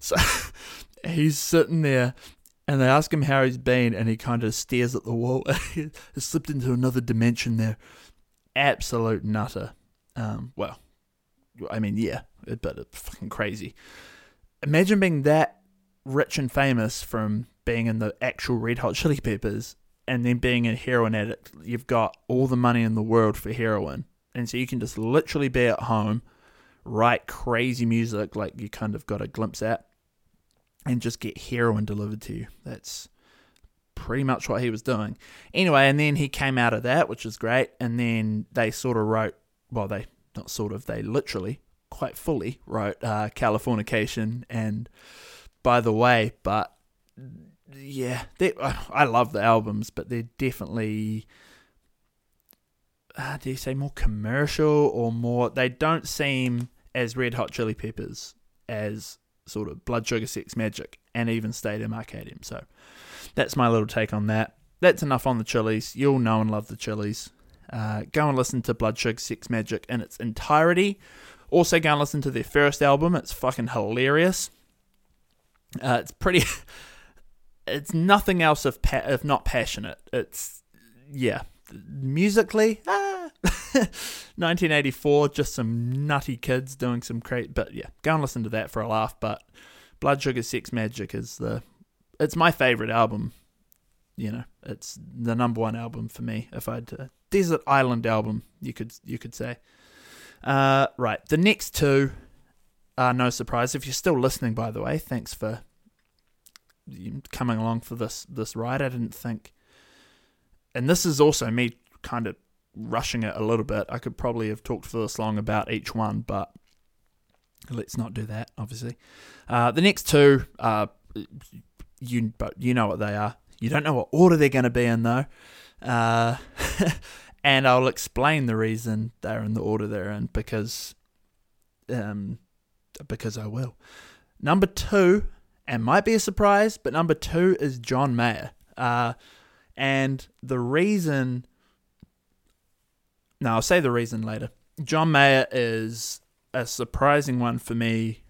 So he's sitting there and they ask him how he's been and he kind of stares at the wall. he slipped into another dimension there. Absolute nutter. Um, well, I mean, yeah, but it's fucking crazy. Imagine being that rich and famous from being in the actual Red Hot Chili Peppers and then being a heroin addict. You've got all the money in the world for heroin. And so you can just literally be at home, write crazy music like you kind of got a glimpse at, and just get heroin delivered to you. That's pretty much what he was doing. Anyway, and then he came out of that, which is great. And then they sort of wrote, well, they not sort of, they literally, quite fully wrote uh, Californication. And by the way, but yeah, I love the albums, but they're definitely. Uh, do you say more commercial or more? They don't seem as Red Hot Chili Peppers as sort of Blood Sugar Sex Magik and even Stadium Arcadium. So that's my little take on that. That's enough on the Chili's. You'll know and love the Chili's. Uh, go and listen to Blood Sugar Sex Magik in its entirety. Also, go and listen to their first album. It's fucking hilarious. Uh, it's pretty. it's nothing else if pa- if not passionate. It's yeah, musically. Ah, 1984, just some nutty kids doing some great. But yeah, go and listen to that for a laugh. But Blood Sugar Sex Magik is the. It's my favorite album. You know, it's the number one album for me. If I'd uh, desert island album, you could you could say. Uh, right, the next two are no surprise. If you're still listening, by the way, thanks for coming along for this this ride. I didn't think, and this is also me kind of rushing it a little bit. I could probably have talked for this long about each one, but let's not do that. Obviously, uh, the next two, uh, you but you know what they are. You don't know what order they're going to be in though, uh, and I'll explain the reason they're in the order they're in because, um, because I will. Number two and might be a surprise, but number two is John Mayer. Uh, and the reason, no, I'll say the reason later. John Mayer is a surprising one for me.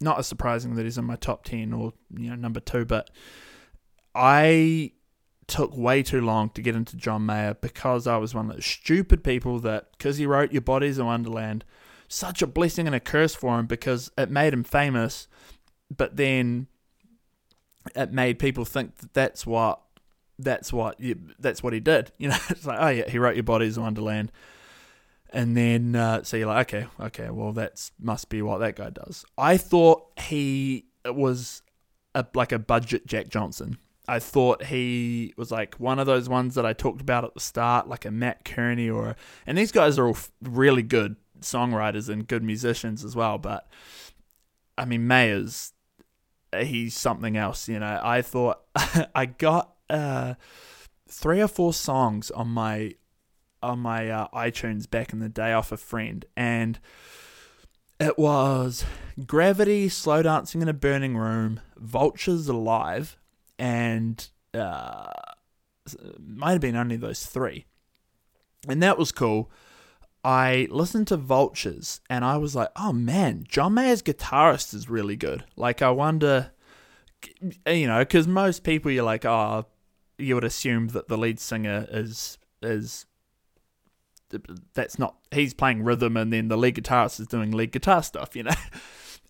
Not as surprising that he's in my top 10 or, you know, number two, but I took way too long to get into John Mayer because I was one of those stupid people that, because he wrote Your Body's a Wonderland, such a blessing and a curse for him because it made him famous, but then it made people think that that's what that's what you, that's what he did. You know, it's like oh yeah, he wrote your bodies in Wonderland, and then uh, so you're like okay, okay, well that's must be what that guy does. I thought he was a, like a budget Jack Johnson. I thought he was like one of those ones that I talked about at the start, like a Mat Kearney or, and these guys are all really good songwriters and good musicians as well. But I mean, Mayer's he's something else. You know, I thought I got uh, three or four songs on my on my uh, iTunes back in the day off a friend, and it was Gravity, Slow Dancing in a Burning Room, Vultures Alive, and uh, might have been only those three, and that was cool. I listened to Vultures and I was like, oh man, John Mayer's guitarist is really good. Like, I wonder, you know, because most people you're like, oh, you would assume that the lead singer is is that's not he's playing rhythm and then the lead guitarist is doing lead guitar stuff, you know.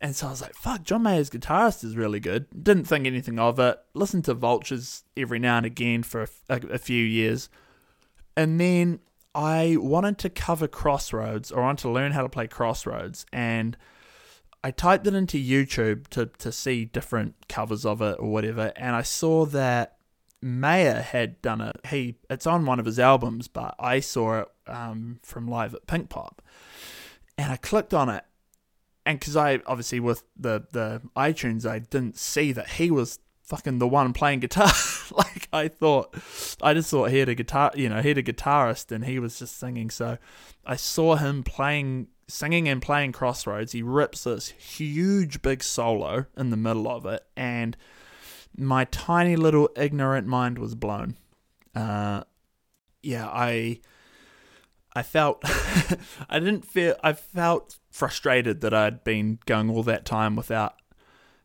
And so I was like, fuck, John Mayer's guitarist is really good. Didn't think anything of it. Listened to Vultures every now and again for a, a, a few years. And then I wanted to cover Crossroads or wanted to learn how to play Crossroads and I typed it into YouTube to, to see different covers of it or whatever and I saw that Mayer had done it. He it's on one of his albums, but I saw it um, from live at Pinkpop, and I clicked on it, and because I obviously with the the iTunes, I didn't see that he was fucking the one playing guitar. like I thought, I just thought he had a guitar, you know, he had a guitarist and he was just singing. So I saw him playing, singing and playing Crossroads. He rips this huge big solo in the middle of it, and my tiny little ignorant mind was blown. Uh, yeah, I. I felt I didn't feel I felt frustrated that I'd been going all that time without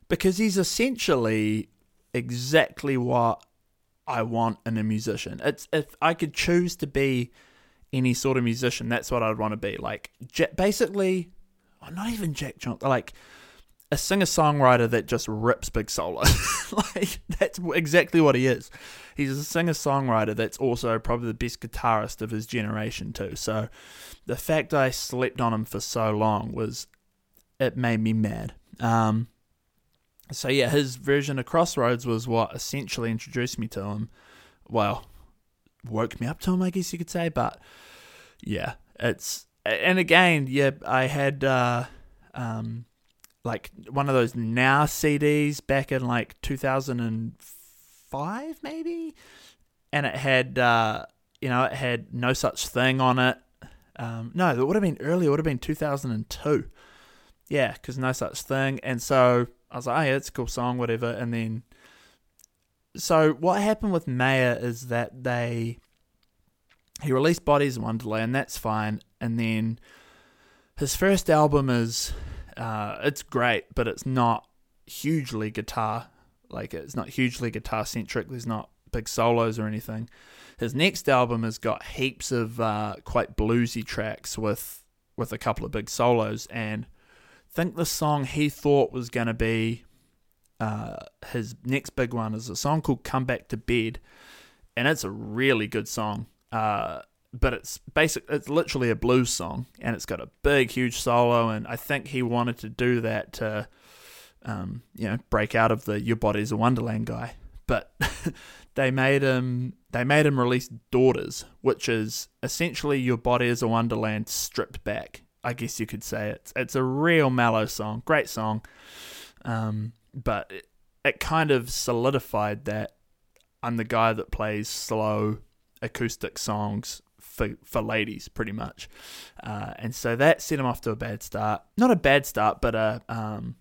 because he's essentially exactly what I want in a musician. It's if I could choose to be any sort of musician, that's what I'd want to be. Like basically, well, not even Jack Johnson, like a singer songwriter that just rips big solo. like that's exactly what he is. He's a singer songwriter that's also probably the best guitarist of his generation too. So the fact I slept on him for so long was it made me mad. Um, so yeah, his version of Crossroads was what essentially introduced me to him. Well, woke me up to him, I guess you could say. But yeah, it's and again, yeah, I had uh, um, like one of those now CDs back in like 2005, maybe, and it had uh, you know it had no such thing on it. Um, no, it would have been earlier. It would have been 2002. Yeah, because no such thing, and so I was like, oh yeah, it's a cool song, whatever. And then, so what happened with Mayer is that they he released Bodies in Wonderland, and that's fine. And then his first album is uh, it's great, but it's not hugely guitar Like it's not hugely guitar centric. There's not big solos or anything. His next album has got heaps of uh, quite bluesy tracks with with a couple of big solos, and I think the song he thought was going to be uh, his next big one is a song called "Come Back to Bed," and it's a really good song. Uh, but it's basic. It's literally a blues song, and it's got a big, huge solo. And I think he wanted to do that to, um, you know, break out of the "Your Body's a Wonderland" guy. But they made him. They made him release "Daughters," which is essentially "Your Body Is a Wonderland" stripped back. I guess you could say it's it's a real mellow song, great song. Um, but it, it kind of solidified that I'm the guy that plays slow acoustic songs for for ladies, pretty much. Uh, and so that set him off to a bad start. Not a bad start, but a um,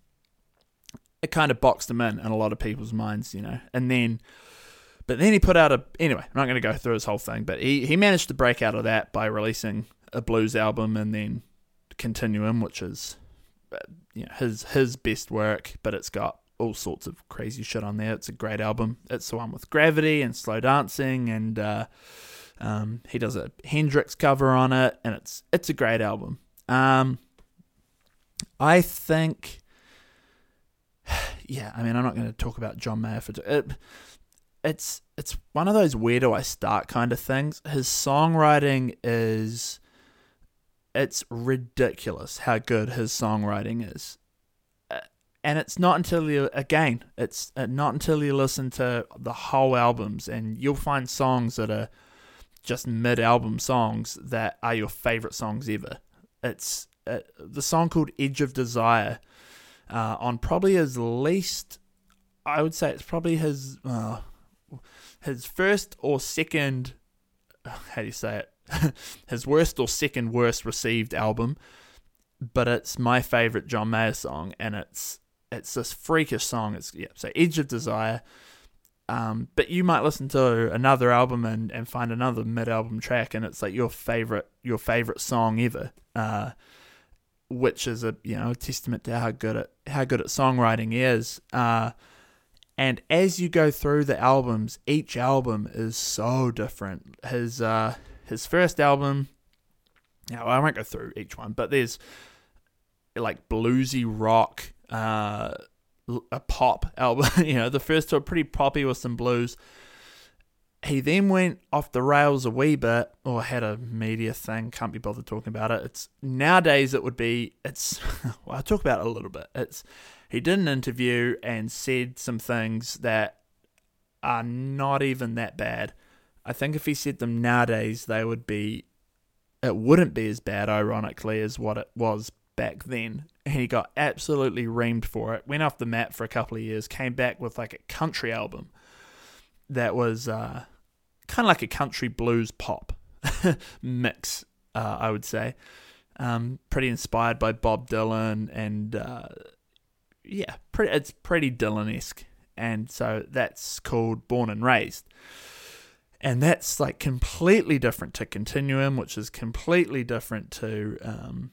it kind of boxed him in in a lot of people's minds, you know. And then, but then he put out a anyway. I'm not going to go through his whole thing, but he he managed to break out of that by releasing a blues album and then Continuum, which is uh, you know his his best work, but it's got all sorts of crazy shit on there. It's a great album. It's the one with Gravity and Slow Dancing and. Uh, um, he does a Hendrix cover on it, and it's it's a great album. Um, I think, yeah, I mean, I'm not going to talk about John Mayer for it. It's it's one of those where do I start kind of things. His songwriting is it's ridiculous how good his songwriting is. Uh, and it's not until you again, it's uh, not until you listen to the whole albums and you'll find songs that are just mid album songs that are your favorite songs ever. It's uh, the song called Edge of Desire uh, on probably his least, I would say it's probably his uh, his first or second, how do you say it? his worst or second worst received album, but it's my favorite John Mayer song, and it's it's this freakish song. It's yeah, so Edge of Desire. Um, but you might listen to another album and, and find another mid album track, and it's like your favorite your favorite song ever, uh, which is a you know a testament to how good it how good at songwriting is. Uh, and as you go through the albums, each album is so different. His uh, his first album, now I won't go through each one, but there's like bluesy rock. Uh, a pop album. you know, the first two are pretty poppy with some blues. He then went off the rails a wee bit, or had a media thing. Can't be bothered talking about it. It's nowadays it would be. It's well, I'll talk about it a little bit. It's he did an interview and said some things that are not even that bad. I think if he said them nowadays, they would be. It wouldn't be as bad, ironically, as what it was back then and he got absolutely reamed for it. Went off the map for a couple of years, came back with like a country album that was uh, kind of like a country blues pop mix, uh, I would say. Um, pretty inspired by Bob Dylan and uh, yeah, pretty, it's pretty Dylan esque. And so that's called Born and Raised. And that's like completely different to Continuum, which is completely different to um,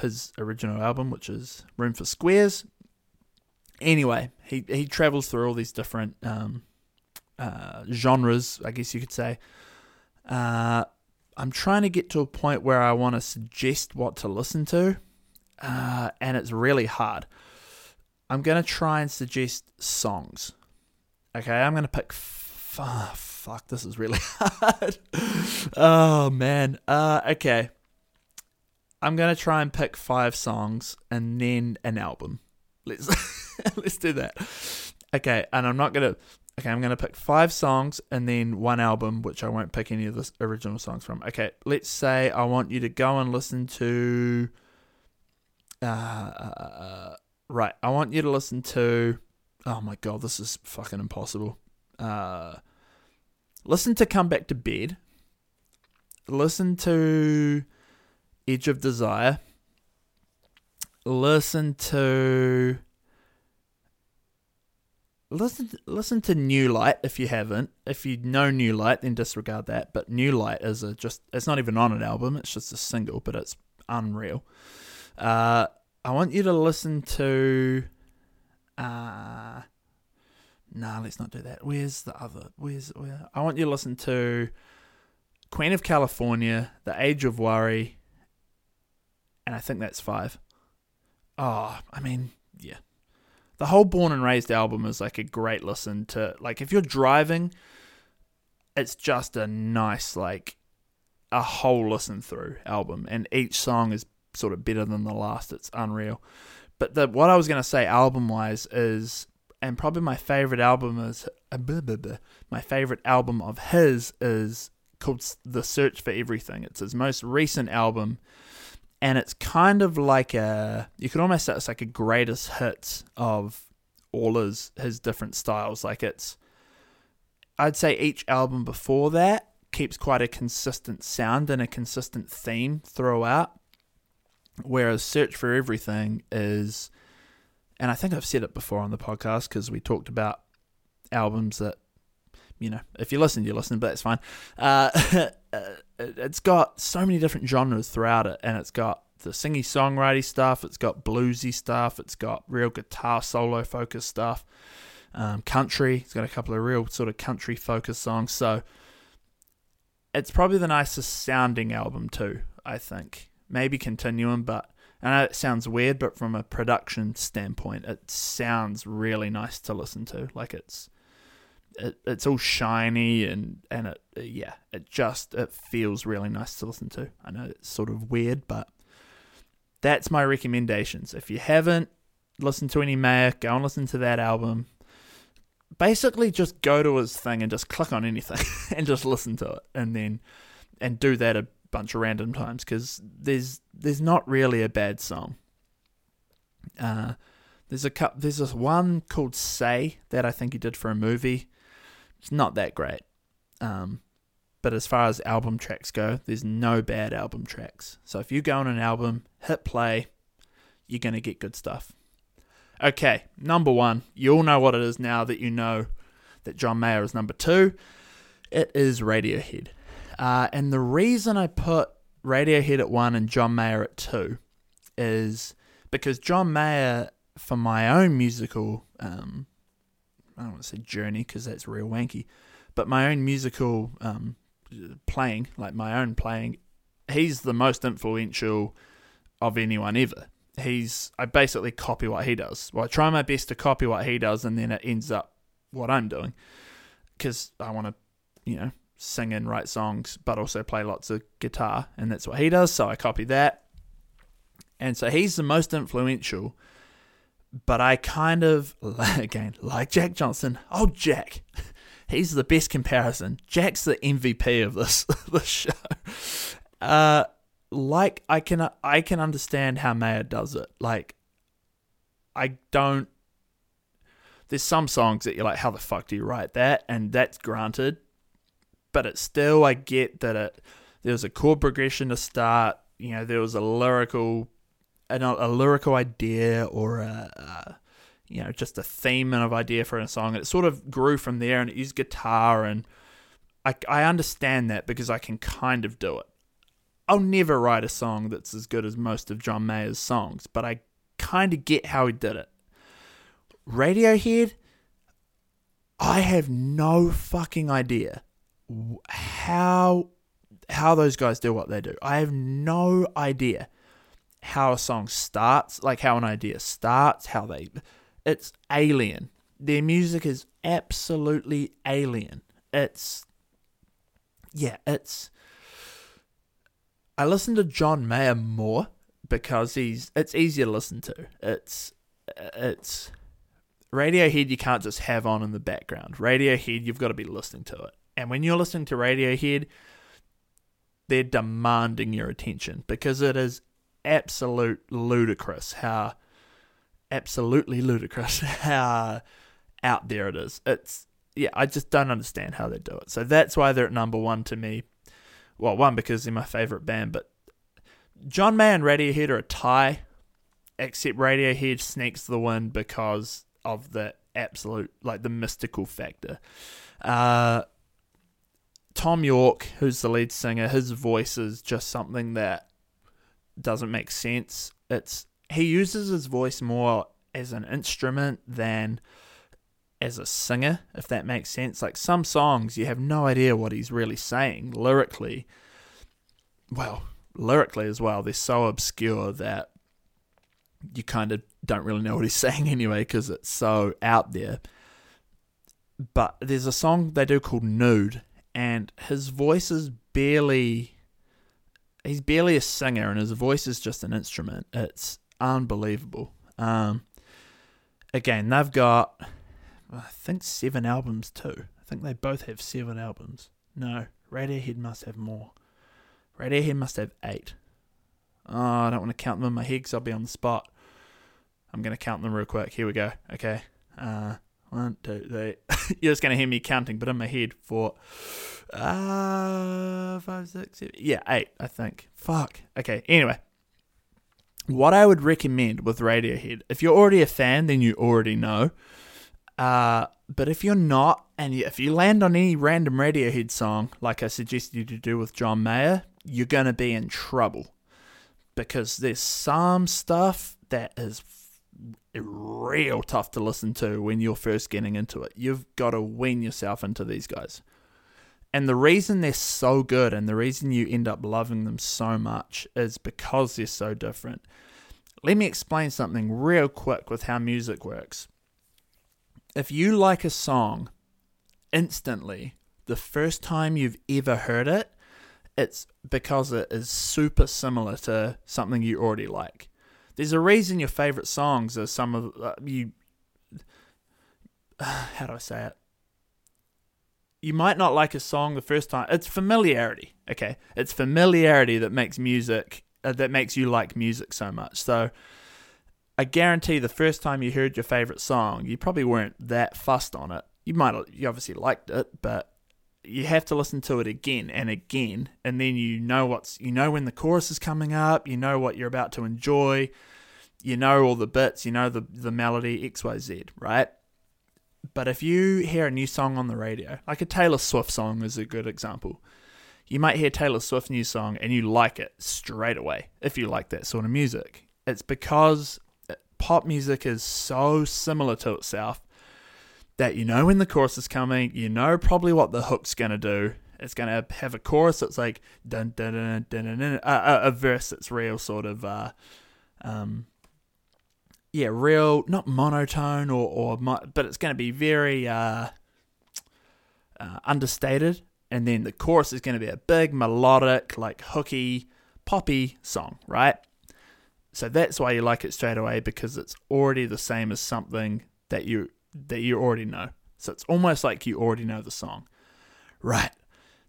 his original album, which is Room for Squares. Anyway, he he travels through all these different um, uh, genres, I guess you could say. Uh, I'm trying to get to a point where I want to suggest what to listen to, uh, and it's really hard. I'm going to try and suggest songs. Okay, I'm going to pick. F- oh, fuck, this is really hard. oh, man. Uh, okay. I'm gonna try and pick five songs and then an album. Let's let's do that. Okay, and I'm not gonna. Okay, I'm gonna pick five songs and then one album, which I won't pick any of the original songs from. Okay, let's say I want you to go and listen to. Uh, right, I want you to listen to. Oh my god, this is fucking impossible. Uh, listen to "Come Back to Bed." Listen to Edge of Desire. Listen to listen listen to New Light if you haven't. If you know New Light, then disregard that. But New Light is a just it's not even on an album. It's just a single, but it's unreal. Uh, I want you to listen to. Uh, Nah, let's not do that. Where's the other? Where's where? I want you to listen to Queen of California, The Age of Worry, and I think that's five. Oh, I mean, yeah. The whole Born and Raised album is like a great listen to. Like, if you're driving, it's just a nice, like, a whole listen through album, and each song is sort of better than the last. It's unreal. But the what I was gonna say album wise is, and probably my favorite album is uh, blah, blah, blah. my favorite album of his is called The Search for Everything. It's his most recent album, and it's kind of like a you could almost say it's like a greatest hits of all his his different styles. Like it's, I'd say each album before that keeps quite a consistent sound and a consistent theme throughout. Whereas Search for Everything is, and I think I've said it before on the podcast because we talked about albums that, you know, if you listen, you listen, but it's fine. Uh, it's got so many different genres throughout it, and it's got the singy songwriting stuff, it's got bluesy stuff, it's got real guitar solo focused stuff, um, country. It's got a couple of real sort of country focused songs. So it's probably the nicest sounding album too. I think maybe Continuum, but I know it sounds weird, but from a production standpoint, it sounds really nice to listen to. Like it's it, it's all shiny and and it yeah, it just it feels really nice to listen to. I know it's sort of weird, but that's my recommendations. If you haven't listened to any Mayer, go and listen to that album. Basically, just go to his thing and just click on anything and just listen to it, and then and do that a bunch of random times because there's there's not really a bad song. Uh, there's a cup. There's this one called "Say" that I think he did for a movie. It's not that great. Um, but as far as album tracks go, there's no bad album tracks. So if you go on an album, hit play, you're gonna get good stuff. Okay, number one. You all know what it is now that you know that John Mayer is number two. It is Radiohead. Uh, and the reason I put Radiohead at one and John Mayer at two is because John Mayer, for my own musical, um, I don't want to say journey because that's real wanky, but my own musical um, playing, like my own playing, he's the most influential of anyone ever. He's I basically copy what he does. Well, I try my best to copy what he does, and then it ends up what I'm doing because I want to, you know, sing and write songs, but also play lots of guitar, and that's what he does. So I copy that, and so he's the most influential. But I kind of again like Jack Johnson. Oh, Jack, he's the best comparison. Jack's the MVP of this this show. Uh, like I can I can understand how Mayer does it. Like I don't. There's some songs that you're like, how the fuck do you write that? And that's granted but it's still I get that it there was a chord progression to start. You know, there was a lyrical, a, a lyrical idea or a, a, you know, just a theme and of idea for a song. It sort of grew from there, and it used guitar, and I I understand that because I can kind of do it. I'll never write a song that's as good as most of John Mayer's songs, but I kind of get how he did it. Radiohead, I have no fucking idea how how those guys do what they do. I have no idea how a song starts, like how an idea starts, how they it's alien. Their music is absolutely alien. It's yeah, it's I listen to John Mayer more because he's it's easier to listen to. It's it's Radiohead you can't just have on in the background. Radiohead you've got to be listening to it. And when you're listening to Radiohead, they're demanding your attention because it is absolute ludicrous how absolutely ludicrous how out there it is. It's yeah, I just don't understand how they do it. So that's why they're at number one to me. Well, one because they're my favorite band, but John Mayer and Radiohead are a tie, except Radiohead sneaks the win because of the absolute like the mystical factor. Uh, Thom Yorke, who's the lead singer, his voice is just something that doesn't make sense. It's he uses his voice more as an instrument than as a singer, if that makes sense. Like some songs, you have no idea what he's really saying lyrically. Well, lyrically as well, they're so obscure that you kind of don't really know what he's saying anyway because it's so out there. But there's a song they do called Nude, and his voice is barely. He's barely a singer, and his voice is just an instrument. It's unbelievable. Um, again, they've got, I think, seven albums too. I think they both have seven albums. No, Radiohead must have more. Radiohead must have eight. Oh, I don't want to count them in my head because I'll be on the spot. I'm going to count them real quick. Here we go. Okay. Uh, one, two, three. You're just going to hear me counting, but in my head for uh, five, six, seven. Yeah, eight, I think. Fuck. Okay. Anyway, what I would recommend with Radiohead, if you're already a fan, then you already know. Uh, but if you're not, and if you land on any random Radiohead song, like I suggested you to do with John Mayer, you're going to be in trouble. Because there's some stuff that is real tough to listen to when you're first getting into it. You've got to wean yourself into these guys. And the reason they're so good and the reason you end up loving them so much is because they're so different. Let me explain something real quick with how music works. If you like a song instantly, the first time you've ever heard it, it's because it is super similar to something you already like. There's a reason your favorite songs are some of uh, you. how do I say it? You might not like a song the first time. It's familiarity. Okay, it's familiarity that makes music uh, that makes you like music so much. So. I guarantee the first time you heard your favorite song, you probably weren't that fussed on it. You might, you obviously liked it, but you have to listen to it again and again and then you know what's you know when the chorus is coming up you know what you're about to enjoy you know all the bits you know the the melody xyz right? But if you hear a new song on the radio like a taylor swift song is a good example. You might hear taylor swift new song and you like it straight away if you like that sort of music. It's because pop music is so similar to itself that you know when the chorus is coming, you know probably what the hook's gonna do. It's gonna have a chorus that's like dun dun dun dun dun, dun a, verse that's real sort of uh, um, yeah, real not monotone or or but it's gonna be very uh, uh, understated, and then the chorus is gonna be a big melodic like hooky poppy song, right? So that's why you like it straight away because it's already the same as something that you that you already know. So it's almost like you already know the song. Right.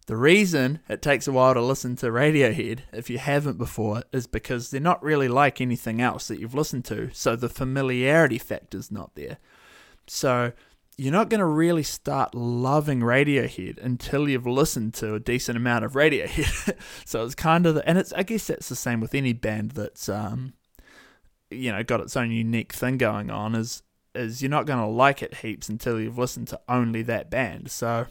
The reason it takes a while to listen to Radiohead, if you haven't before, is because they're not really like anything else that you've listened to, so the familiarity factor's not there. So you're not going to really start loving Radiohead until you've listened to a decent amount of Radiohead. so it's kind of, the, and it's I guess that's the same with any band that's um, you know, got its own unique thing going on. Is is you're not going to like it heaps until you've listened to only that band. So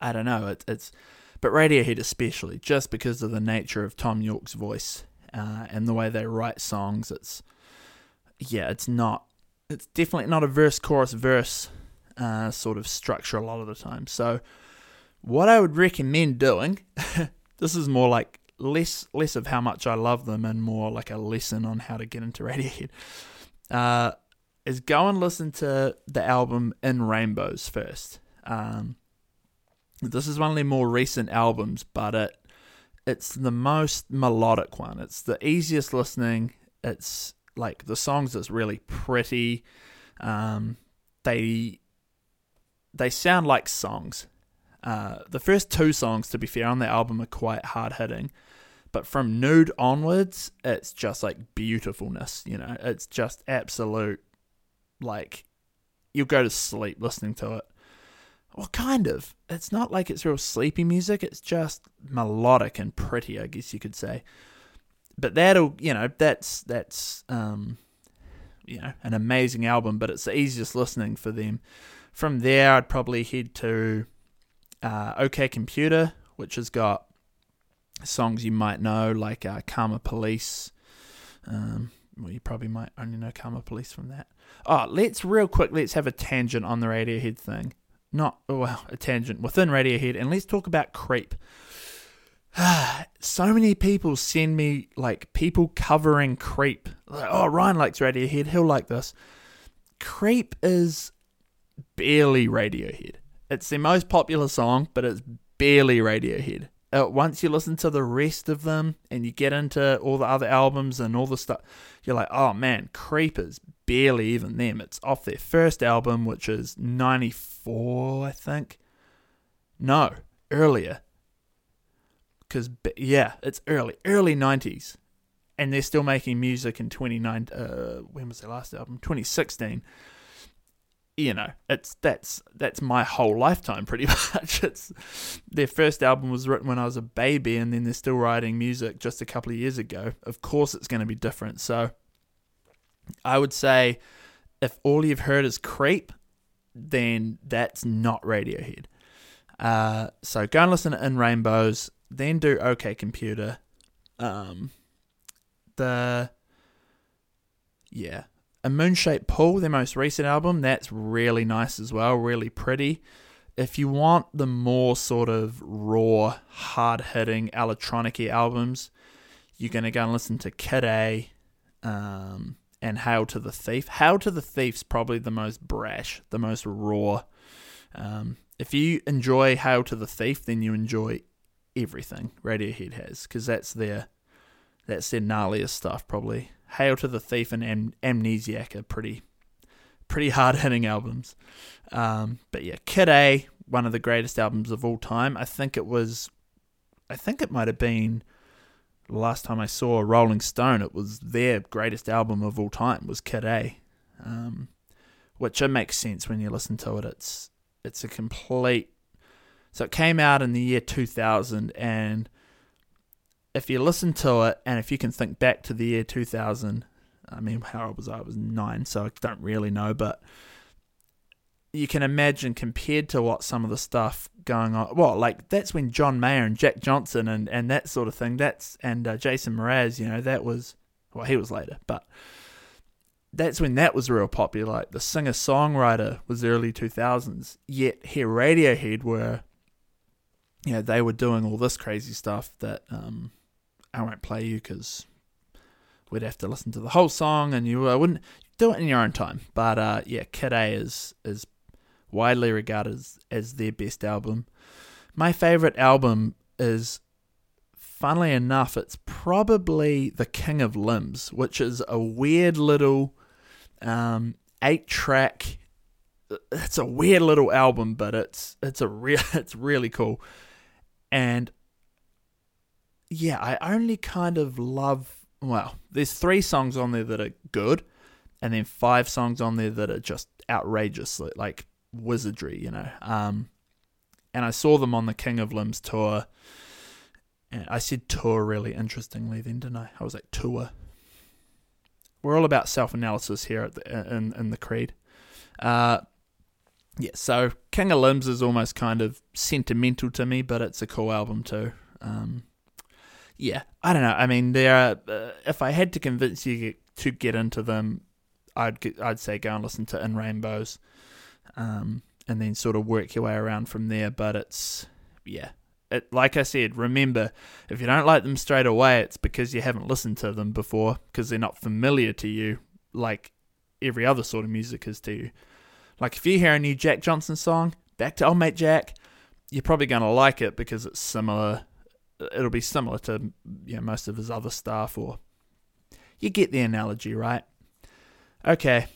I don't know. It, it's but Radiohead especially just because of the nature of Thom Yorke's voice uh, and the way they write songs. It's yeah, it's not. It's definitely not a verse chorus verse uh, sort of structure a lot of the time. So what I would recommend doing, this is more like less less of how much I love them and more like a lesson on how to get into Radiohead. Uh, is go and listen to the album In Rainbows first. Um, this is one of their more recent albums, but it it's the most melodic one. It's the easiest listening. It's like the songs is really pretty. Um, they they sound like songs. Uh, the first two songs, to be fair, on the album are quite hard hitting, but from Nude onwards, it's just like beautifulness. You know, it's just absolute like you'll go to sleep listening to it. Well, kind of. It's not like it's real sleepy music. It's just melodic and pretty, I guess you could say. But that'll, you know, that's that's um, you know, an amazing album. But it's the easiest listening for them. From there, I'd probably head to uh, OK Computer, which has got songs you might know like uh, Karma Police, um, well, you probably might only know Karma Police from that. Oh, let's real quick. Let's have a tangent on the Radiohead thing. Not well, a tangent within Radiohead, and let's talk about Creep. so many people send me like people covering Creep. Like, oh, Ryan likes Radiohead. He'll like this. Creep is barely Radiohead. It's their most popular song, but it's barely Radiohead. Uh, once you listen to the rest of them and you get into all the other albums and all the stuff, you're like, oh man, Creepers, barely even them. It's off their first album, which is 94, I think. No, earlier. Because, yeah, it's early, early 90s. And they're still making music in 29, uh, when was their last album? 2016 you know, it's that's that's my whole lifetime pretty much. It's their first album was written when I was a baby, and then they're still writing music just a couple of years ago. Of course, it's going to be different. So, I would say, if all you've heard is "Creep," then that's not Radiohead. Uh, so go and listen to In Rainbows, then do OK Computer. Um, the yeah, a moon Moonshaped Pool, their most recent album, that's really nice as well, really pretty. If you want the more sort of raw, hard hitting electronic albums, you're going to go and listen to Kid A um, and Hail to the Thief. Hail to the Thief's probably the most brash, the most raw. Um, if you enjoy Hail to the Thief, then you enjoy everything Radiohead has because that's their that's their gnarliest stuff probably. Hail to the Thief and Am- Amnesiac are pretty pretty hard hitting albums. Um, but yeah, Kid A, one of the greatest albums of all time. I think it was, I think it might have been the last time I saw Rolling Stone. It was their greatest album of all time was Kid A, um, which it makes sense when you listen to it. It's it's a complete. So it came out in the year 2000 and if you listen to it and if you can think back to the year 2000, I mean, how old was I? I was nine, so I don't really know, but you can imagine compared to what some of the stuff going on. Well, like that's when John Mayer and Jack Johnson and, and that sort of thing. That's and uh, Jason Mraz. You know, that was well, he was later, but that's when that was real popular. Like the singer songwriter was early two thousands. Yet here Radiohead were, you know, they were doing all this crazy stuff that um, I won't play you because we'd have to listen to the whole song, and you uh, wouldn't do it in your own time. But uh, yeah, Kid A is is widely regarded as, as their best album. My favorite album is, funnily enough, it's probably The King of Limbs, which is a weird little um, eight track. It's a weird little album, but it's it's a real it's really cool, and yeah, I only kind of love. Well, there's three songs on there that are good, and then five songs on there that are just outrageous, like wizardry, you know. Um, and I saw them on the King of Limbs tour. And I said tour really interestingly then, didn't I? I was like tour. We're all about self analysis here at the, in in the Creed. Uh, yeah, so King of Limbs is almost kind of sentimental to me, but it's a cool album too. Um, yeah, I don't know. I mean, there. Are, uh, if I had to convince you to get into them, I'd I'd say go and listen to In Rainbows, um, and then sort of work your way around from there. But it's yeah, it, like I said, remember if you don't like them straight away, it's because you haven't listened to them before because they're not familiar to you, like every other sort of music is to you. Like if you hear a new Jack Johnson song, back to old mate Jack, you're probably gonna like it because it's similar it'll be similar to you know, most of his other stuff, or you get the analogy, right? Okay,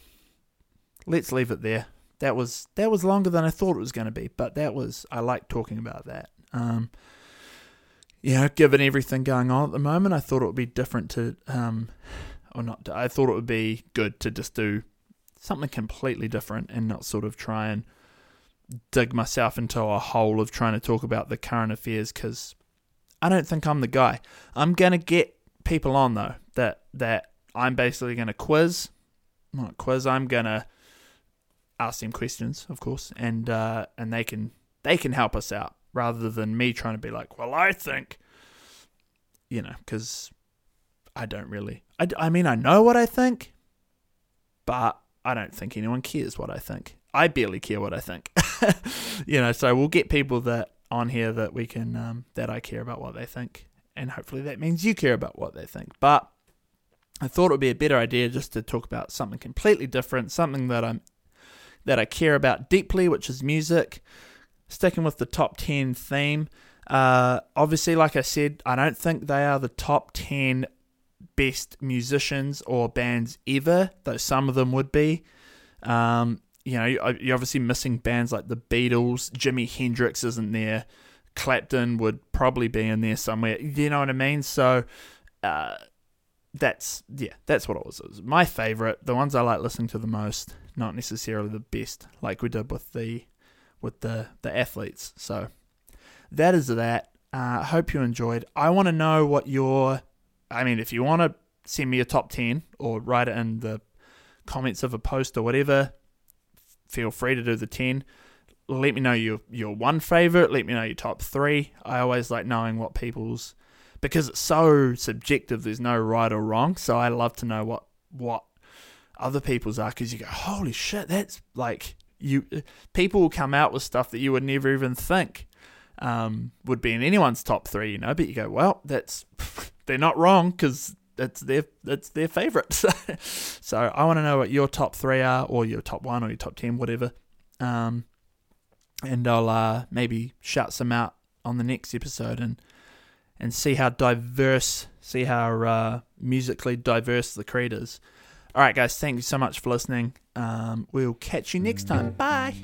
let's leave it there. That was that was longer than I thought it was going to be, but that was I like talking about that. Um, you know, given everything going on at the moment, I thought it would be different to, um, or not. I thought it would be good to just do something completely different and not sort of try and dig myself into a hole of trying to talk about the current affairs because I don't think I'm the guy. I'm gonna get people on though that that I'm basically gonna quiz. Not quiz. I'm gonna ask them questions, of course, and uh, and they can they can help us out rather than me trying to be like, well, I think, you know, because I don't really. I, I mean, I know what I think, but I don't think anyone cares what I think. I barely care what I think. you know, so we'll get people that on here that we can um, that I care about what they think, and hopefully that means you care about what they think. But I thought it would be a better idea just to talk about something completely different, something that I'm that I care about deeply, which is music. Sticking with the top ten theme. Uh, obviously, like I said, I don't think they are the top ten best musicians or bands ever, though some of them would be. Um, you know, you're obviously missing bands like the Beatles. Jimi Hendrix isn't there. Clapton would probably be in there somewhere. You know what I mean? So, uh, that's yeah, that's what it was. It was my favorite, the ones I like listening to the most, not necessarily the best, like we did with the with the the athletes. So that is that. I uh, hope you enjoyed. I want to know what your, I mean, if you want to send me a top ten or write it in the comments of a post or whatever, feel free to do the ten. Let me know your your one favorite. Let me know your top three. I always like knowing what people's because it's so subjective. There's no right or wrong. So I love to know what what other people's are because you go, holy shit, that's like you. People will come out with stuff that you would never even think um, would be in anyone's top three, you know. But you go, well, that's they're not wrong because that's their that's their favorite. so I want to know what your top three are, or your top one, or your top ten, whatever. Um, and I'll uh, maybe shout some out on the next episode and and see how diverse, see how uh, musically diverse the creed is. All right, guys, thank you so much for listening. Um, we'll catch you next time. Bye.